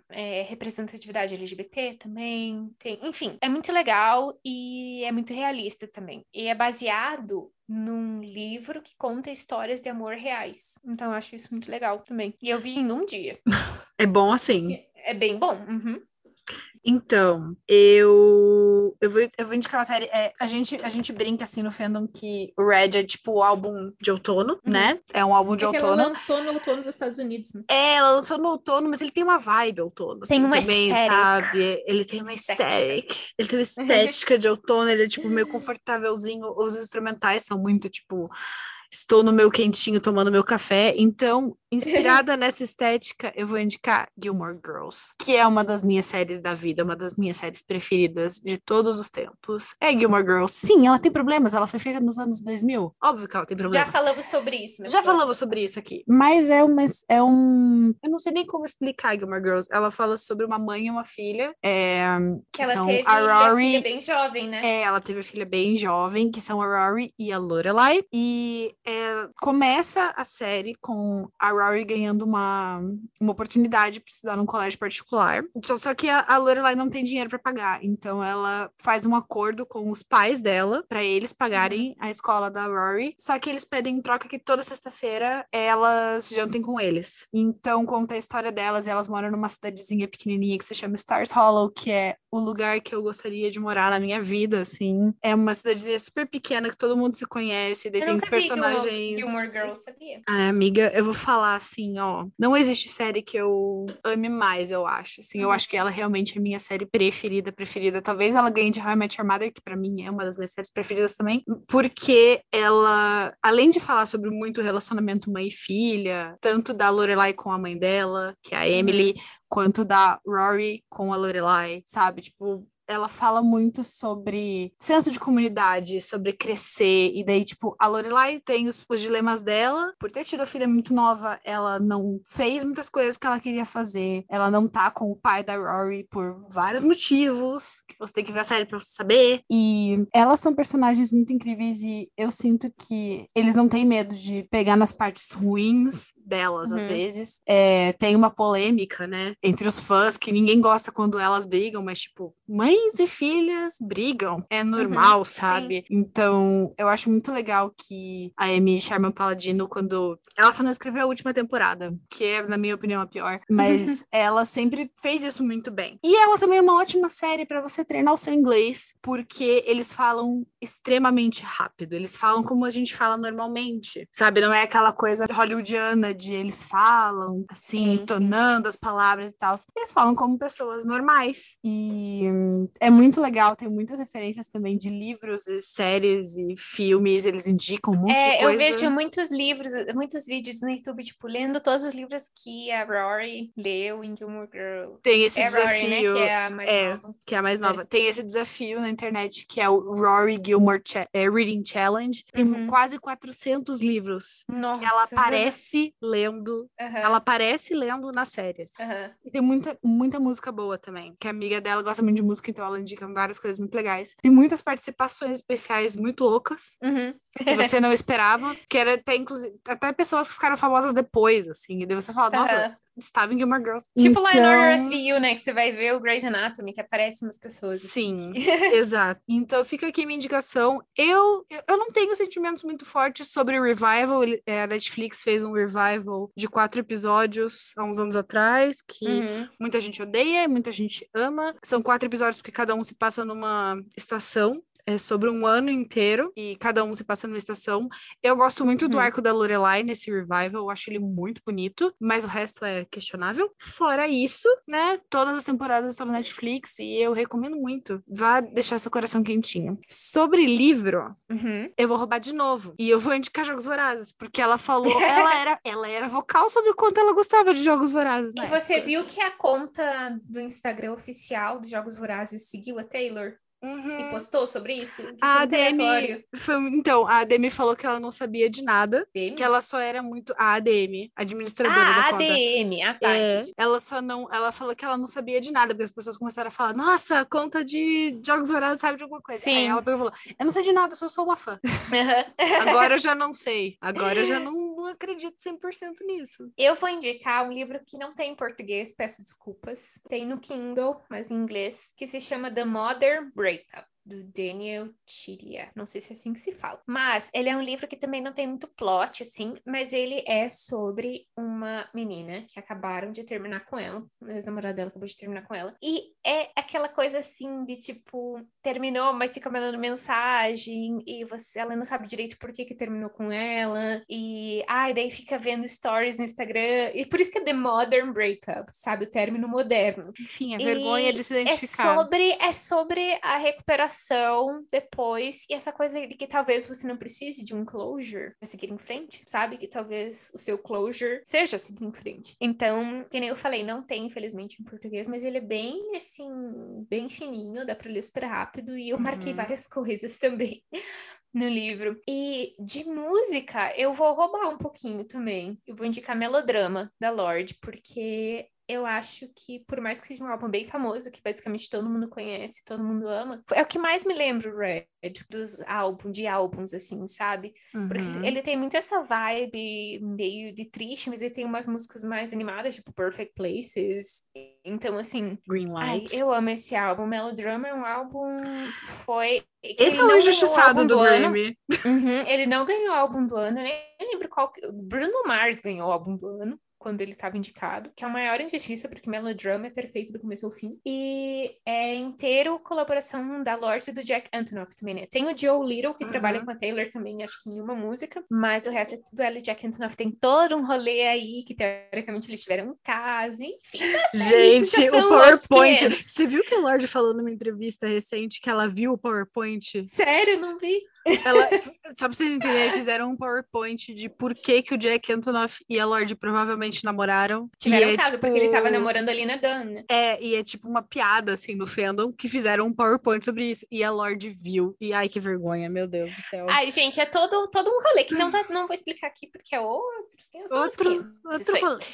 é, representatividade LGBT também, tem, enfim, é muito legal e é muito realista também. E é baseado num livro que conta histórias de amor reais. Então eu acho isso muito legal também. E eu vi em um dia. [laughs] É bom assim. É bem bom. Uhum. Então, eu, eu, vou, eu vou indicar uma série. É, a, gente, a gente brinca assim no fandom que o Red é tipo o álbum de outono, uhum. né? É um álbum de é outono. Ela lançou no outono dos Estados Unidos. Né? É, ela lançou no outono, mas ele tem uma vibe outono. Assim, tem uma também, estética. sabe? Ele tem uma estética. Ele tem uma [laughs] estética de outono, ele é tipo meio confortávelzinho. Os instrumentais são muito tipo estou no meu quentinho tomando meu café. Então, [laughs] inspirada nessa estética, eu vou indicar Gilmore Girls, que é uma das minhas séries da vida, uma das minhas séries preferidas de todos os tempos. É Gilmore Girls. Sim, ela tem problemas, ela foi feita nos anos 2000. Óbvio que ela tem problemas. Já falamos sobre isso. Já falamos sobre isso aqui. Mas é, uma, é um... Eu não sei nem como explicar Gilmore Girls. Ela fala sobre uma mãe e uma filha. É, que, que ela são teve a Rory... filha bem jovem, né? É, ela teve a filha bem jovem, que são a Rory e a Lorelai. E é, começa a série com a Rory ganhando uma, uma oportunidade para estudar num colégio particular. Só, só que a, a Lorelai não tem dinheiro para pagar, então ela faz um acordo com os pais dela para eles pagarem uhum. a escola da Rory. Só que eles pedem em troca que toda sexta-feira elas jantem com eles. Então conta a história delas. E elas moram numa cidadezinha pequenininha que se chama Stars Hollow, que é o lugar que eu gostaria de morar na minha vida, assim. É uma cidadezinha super pequena que todo mundo se conhece, daí tem os personagens Gilmore Girls, sabia? Ai, amiga, eu vou falar assim, ó. Não existe série que eu ame mais, eu acho. Assim, eu uhum. acho que ela realmente é minha série preferida, preferida. Talvez ela ganhe de How I Met Your Mother, que pra mim é uma das minhas séries preferidas também, porque ela, além de falar sobre muito relacionamento mãe e filha, tanto da Lorelai com a mãe dela, que é a Emily, uhum. Quanto da Rory com a Lorelai, sabe? Tipo, ela fala muito sobre senso de comunidade, sobre crescer. E daí, tipo, a Lorelai tem os, os, dilemas dela. Por ter tido a filha muito nova, ela não fez muitas coisas que ela queria fazer. Ela não tá com o pai da Rory por vários motivos, que você tem que ver a série pra você saber. E elas são personagens muito incríveis e eu sinto que eles não têm medo de pegar nas partes ruins delas, uhum. às vezes. É, tem uma polêmica, né, entre os fãs, que ninguém gosta quando elas brigam, mas, tipo, mães e filhas brigam. É normal, uhum, sabe? Sim. Então, eu acho muito legal que a Amy Sherman Paladino, quando. Ela só não escreveu a última temporada, que é, na minha opinião, a pior, mas [laughs] ela sempre fez isso muito bem. E ela também é uma ótima série para você treinar o seu inglês, porque eles falam extremamente rápido. Eles falam como a gente fala normalmente, sabe? Não é aquela coisa hollywoodiana de eles falam, assim, sim, entonando as palavras e tal. Eles falam como pessoas normais. E é muito legal, tem muitas referências também de livros e séries e filmes, eles indicam um monte é, de coisa. Eu vejo muitos livros, muitos vídeos no YouTube, tipo, lendo todos os livros que a Rory leu em Gilmore Girls. Tem esse é desafio. Rory, né? Que é a mais é, nova. Que é a mais nova. É. Tem esse desafio na internet, que é o Rory Gilmore Ch é, Reading Challenge. Tem uhum. quase 400 livros. Nossa. Que ela aparece lendo. Uhum. Ela aparece lendo nas séries. Uhum. E tem muita, muita música boa também. Que a amiga dela gosta muito de música, então ela indica várias coisas muito legais. Tem muitas participações especiais muito loucas. Uhum. que você [laughs] não esperava. Que era até, inclusive, até pessoas que ficaram famosas depois, assim. E daí você fala, nossa, estava em Gilmore Girls. Tipo então... lá no RSVU, né? Que você vai ver o Grey's Anatomy, que aparecem umas pessoas. Sim, [laughs] exato. Então fica aqui minha indicação. Eu, eu não tenho sentimentos muito fortes sobre o Revival. É, a Netflix fez um Revival de quatro episódios há uns anos atrás, que uhum. muita gente odeia, muita gente ama. São quatro episódios porque cada um se passa numa estação é sobre um ano inteiro e cada um se passa numa estação. Eu gosto muito do Uhum. arco da Lorelai nesse revival, eu acho ele muito bonito, mas o resto é questionável. Fora isso, né, todas as temporadas estão no Netflix e eu recomendo muito. Vá deixar seu coração quentinho. Sobre livro, Uhum. eu vou roubar de novo. E eu vou indicar Jogos Vorazes, porque ela falou, [laughs] ela era, ela era vocal sobre o quanto ela gostava de Jogos Vorazes. na E você época. viu que a conta do Instagram oficial dos Jogos Vorazes seguiu a Taylor Uhum. e postou sobre isso? Que A ADM foi- então, a ADM falou que ela não sabia de nada, Demi? que ela só era muito a ADM, administradora Ah, da conta. ADM. Ah, tá. É, ela só não, ela falou que ela não sabia de nada, porque as pessoas começaram a falar, nossa, a conta de Jogos Vorazes sabe de alguma coisa. Aí Sim. ela pegou e falou, eu não sei de nada, só sou uma fã. Aham. [laughs] Agora eu já não sei. Agora eu já não, não acredito 100% nisso. Eu vou indicar um livro que não tem em português, peço desculpas. Tem no Kindle, mas em inglês, que se chama The Mother Breakup. Do Daniel Chiria. Não sei se é assim que se fala. Mas ele é um livro que também não tem muito plot, assim. Mas ele é sobre uma menina que acabaram de terminar com ela. O ex-namorado dela acabou de terminar com ela. E é aquela coisa assim de tipo, terminou, mas fica mandando mensagem. E você, ela não sabe direito por que, que terminou com ela. E ai, daí fica vendo stories no Instagram. E por isso que é The Modern Breakup, sabe? O término moderno. Enfim, a E vergonha de se É identificar. sobre, é sobre a recuperação depois e essa coisa de que talvez você não precise de um closure pra seguir em frente, sabe? Que talvez o seu closure seja seguir em frente. Então, que nem eu falei, não tem, infelizmente, em português, mas ele é bem, assim, bem fininho, dá pra ler super rápido e eu marquei Uhum. várias [laughs] coisas também. No livro. E de música, eu vou roubar um pouquinho também. Eu vou indicar Melodrama, da Lorde, porque eu acho que, por mais que seja um álbum bem famoso, que basicamente todo mundo conhece, todo mundo ama, é o que mais me lembra o Red, dos álbuns, de álbuns, assim, sabe? Porque Uhum. ele tem muito essa vibe meio de triste, mas ele tem umas músicas mais animadas, tipo Perfect Places. Então, assim, Green ai, Light. eu amo esse álbum. Melodrama é um álbum que foi. Esse é o injustiçado álbum do ano. Grammy. Uhum, ele não ganhou álbum do ano, nem lembro qual. Bruno Mars ganhou álbum do ano. Quando ele estava indicado, que é a maior injustiça, porque Melodrama é perfeito do começo ao fim. E é inteiro colaboração da Lorde e do Jack Antonoff também, né? Tem o Joe Little, que Uhum. trabalha com a Taylor também, acho que em uma música, mas o resto é tudo ela e o Jack Antonoff. Tem todo um rolê aí, que teoricamente eles tiveram um caso, enfim. já Gente, o PowerPoint. 500. Você viu que a Lorde falou numa entrevista recente que ela viu o PowerPoint? Sério, não vi. Ela, só pra vocês entenderem, fizeram um PowerPoint de por que, que o Jack Antonoff e a Lorde provavelmente namoraram. Tiveram E um é, caso, porque ele tava tipo, namorando ali na Dunn, né? É, e é tipo uma piada, assim, no fandom, que fizeram um PowerPoint sobre isso. E a Lorde viu. E ai, que vergonha, meu Deus do céu. Ai, gente, é todo, todo um rolê que não, tá, não vou explicar aqui porque é outros 500 são uns outro, 500, isso outro rolê.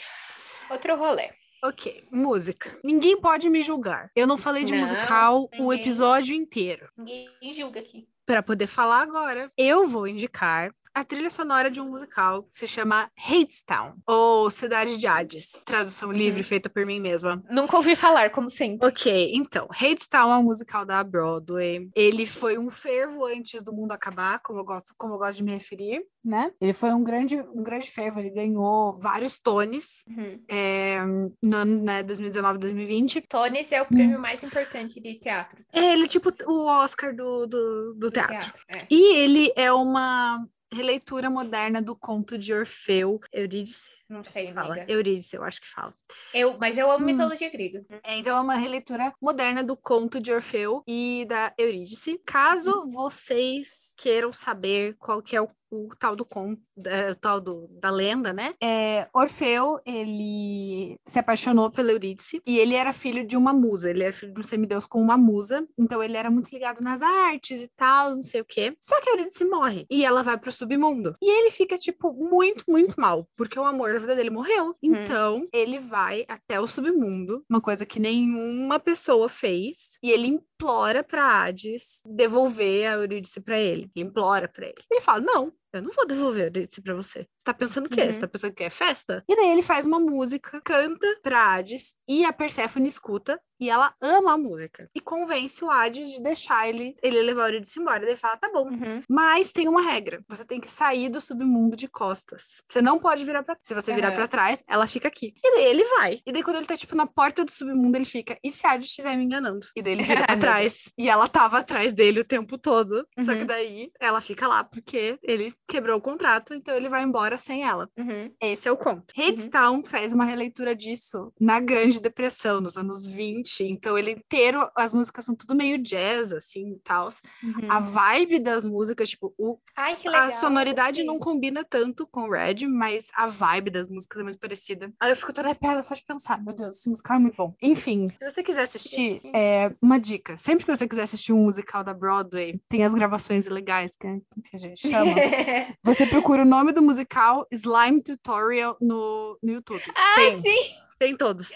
Outro rolê. Ok, música. Ninguém pode me julgar. Eu não falei de Não, musical o ninguém. episódio inteiro. Ninguém julga aqui. Para poder falar agora, eu vou indicar a trilha sonora de um musical que se chama Hadestown, ou Cidade de Hades, tradução livre Uhum. feita por mim mesma. Nunca ouvi falar, como sempre. Ok, então, Hadestown é um musical da Broadway. Ele foi um fervo antes do mundo acabar, como eu gosto, como eu gosto de me referir, né? Ele foi um grande, um grande fervo, ele ganhou vários Tonys Uhum. é, no ano né, 2019, 2020. Tones é o prêmio mais importante de teatro. tá? É, ele é tipo o Oscar do, do, do Do teatro. é. E ele é uma releitura moderna do conto de Orfeu, Eurídice. Não sei, Fala, amiga. Eurídice, eu acho que fala. Eu, mas eu amo Hum. mitologia grega. É, então é uma releitura moderna do conto de Orfeu e da Eurídice. Caso vocês queiram saber qual que é o, o tal do conto, o tal do, da lenda, né? É, Orfeu, ele se apaixonou pela Eurídice e ele era filho de uma musa, ele era filho de um semideus com uma musa, então ele era muito ligado nas artes e tal, não sei o quê. Só que a Eurídice morre e ela vai pro submundo. E ele fica, tipo, muito, muito mal, porque o amor da vida dele morreu. Então, ele vai até o submundo, uma coisa que nenhuma pessoa fez, e ele implora pra Hades devolver a Eurídice pra ele. Ele implora pra ele. Ele fala: Não, eu não vou devolver a Eurídice pra você. Você tá pensando o quê? Uhum. Você tá pensando que é festa? E daí ele faz uma música, canta pra Hades, e a Perséfone escuta, e ela ama a música. E convence o Hades de deixar ele, ele levar a Eurídice embora. Daí ele fala: Tá bom. Uhum. Mas tem uma regra: você tem que sair do submundo de costas. Você não pode virar pra Se você virar Aham. pra trás, ela fica aqui. E daí ele vai. E daí, quando ele tá, tipo, na porta do submundo, ele fica: e se a Hades estiver me enganando? E daí ele vira pra [laughs] atrás. E ela tava atrás dele o tempo todo. Uhum. Só que daí ela fica lá porque ele quebrou o contrato, então ele vai embora sem ela. Uhum. Esse é o conto. Hadestown fez uma releitura disso na Grande Depressão, nos anos 20. Então ele inteiro, as músicas são tudo meio jazz, assim, e tal. Uhum. A vibe das músicas, tipo, o, Ai, legal. a sonoridade não combina tanto com Red, mas a vibe das músicas é muito parecida. Aí eu fico toda arrepiada só de pensar, meu Deus, esse musical é muito bom. Enfim, se você quiser assistir, assistir. é, uma dica. Sempre que você quiser assistir um musical da Broadway, tem as gravações ilegais que, que a gente chama. [laughs] Você procura o nome do musical Slime Tutorial no, no YouTube. ah, tem, sim! tem todos.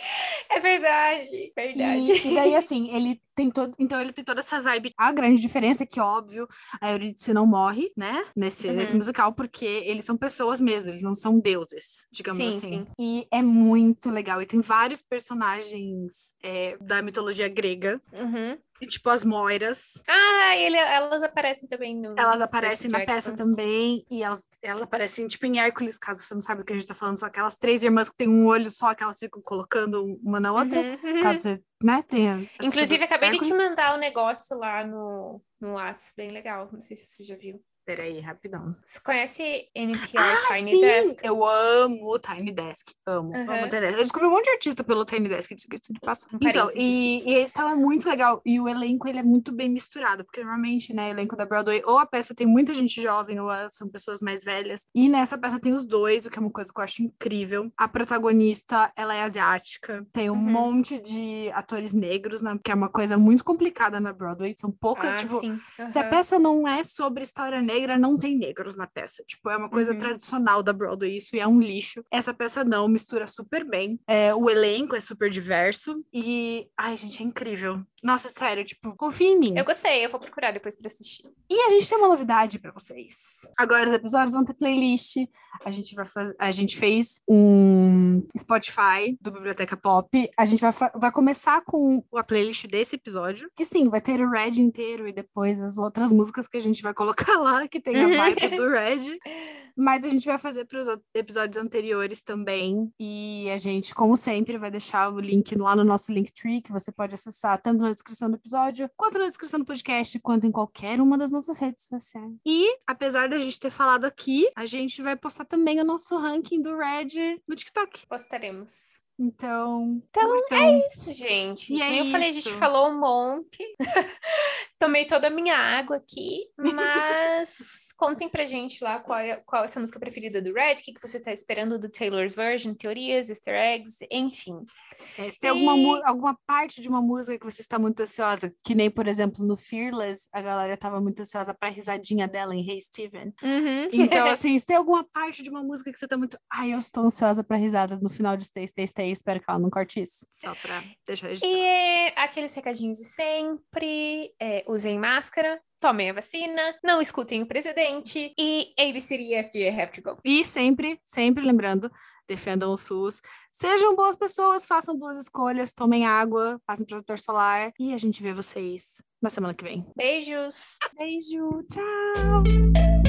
É verdade, verdade. E, e daí, assim, ele tem todo. Então, ele tem toda essa vibe. A grande diferença é que, óbvio, a Eurídice não morre, né? Nesse, Uhum. nesse musical, porque eles são pessoas mesmo, eles não são deuses, digamos Sim, assim. sim. E é muito legal. E tem vários personagens é, da mitologia grega, Uhum. Tipo as Moiras. Ah, ele, elas aparecem também no. Elas aparecem na peça também, e elas, elas aparecem, tipo, em Hércules, caso você não saiba do que a gente tá falando, são aquelas três irmãs que têm um olho só, que elas ficam colocando uma na outra, Uhum, uhum. caso você, né, tenha Inclusive, acabei de te Hércules. mandar o negócio lá no, no Whats, bem legal. Não sei se você já viu. Peraí, rapidão. Você conhece NPR Ah, Tiny sim! Desk? Eu amo o Tiny Desk. Amo, amo Uhum. o Tiny Desk. Eu descobri um monte de artista pelo Tiny Desk, de passagem. Um Então, e, e esse tal é muito legal. E o elenco, ele é muito bem misturado. Porque, normalmente, né, elenco da Broadway, ou a peça tem muita gente jovem, ou são pessoas mais velhas. E nessa peça tem os dois, o que é uma coisa que eu acho incrível. A protagonista, ela é asiática. Tem um Uhum. monte de atores negros, né, que é uma coisa muito complicada na Broadway. São poucas, Ah, tipo... sim. Se a peça não é sobre história negra, não tem negros na peça. Tipo, é uma coisa Uhum. tradicional da Broadway, isso e é um lixo. Essa peça não, mistura super bem. É, o elenco é super diverso e. Ai, gente, é incrível. Nossa, sério, tipo, confia em mim. Eu gostei, eu vou procurar depois pra assistir. E a gente tem uma novidade pra vocês. Agora os episódios vão ter playlist. A gente vai faz... a gente fez um Spotify do Biblioteca Pop. A gente vai, fa- vai começar com a playlist desse episódio, que sim, vai ter o Red inteiro e depois as outras músicas que a gente vai colocar lá, que tem a vibe do Red. [laughs] Mas a gente vai fazer para os episódios anteriores também. E a gente, como sempre, vai deixar o link lá no nosso Linktree, que você pode acessar tanto na descrição do episódio, quanto na descrição do podcast, quanto em qualquer uma das nossas redes sociais. E, apesar da gente ter falado aqui, a gente vai postar também o nosso ranking do Red no TikTok. Postaremos. Então, Então, curtam. Isso, gente. E é eu falei, a gente isso. falou um monte. [laughs] Tomei toda a minha água aqui, mas [laughs] contem pra gente lá qual é, qual é a sua música preferida do Red, o que, que você tá esperando do Taylor's Version, teorias, easter eggs, enfim. É, se tem alguma, E- alguma parte de uma música que você está muito ansiosa, que nem, por exemplo, no Fearless, a galera estava muito ansiosa pra risadinha dela em Hey Steven. Uhum. Então, [laughs] assim, se tem alguma parte de uma música que você tá muito. Ai, eu estou ansiosa pra risada no final de Stay, Stay, Stay. Espero que ela não corte isso. Só pra deixar registrado. E aqueles recadinhos de sempre, é, usem máscara, tomem a vacina, não escutem o presidente e ABCDFG have to go. E sempre, sempre lembrando, defendam o SUS. Sejam boas pessoas, façam boas escolhas, tomem água, passem protetor solar. E a gente vê vocês na semana que vem. Beijos! Beijo, tchau!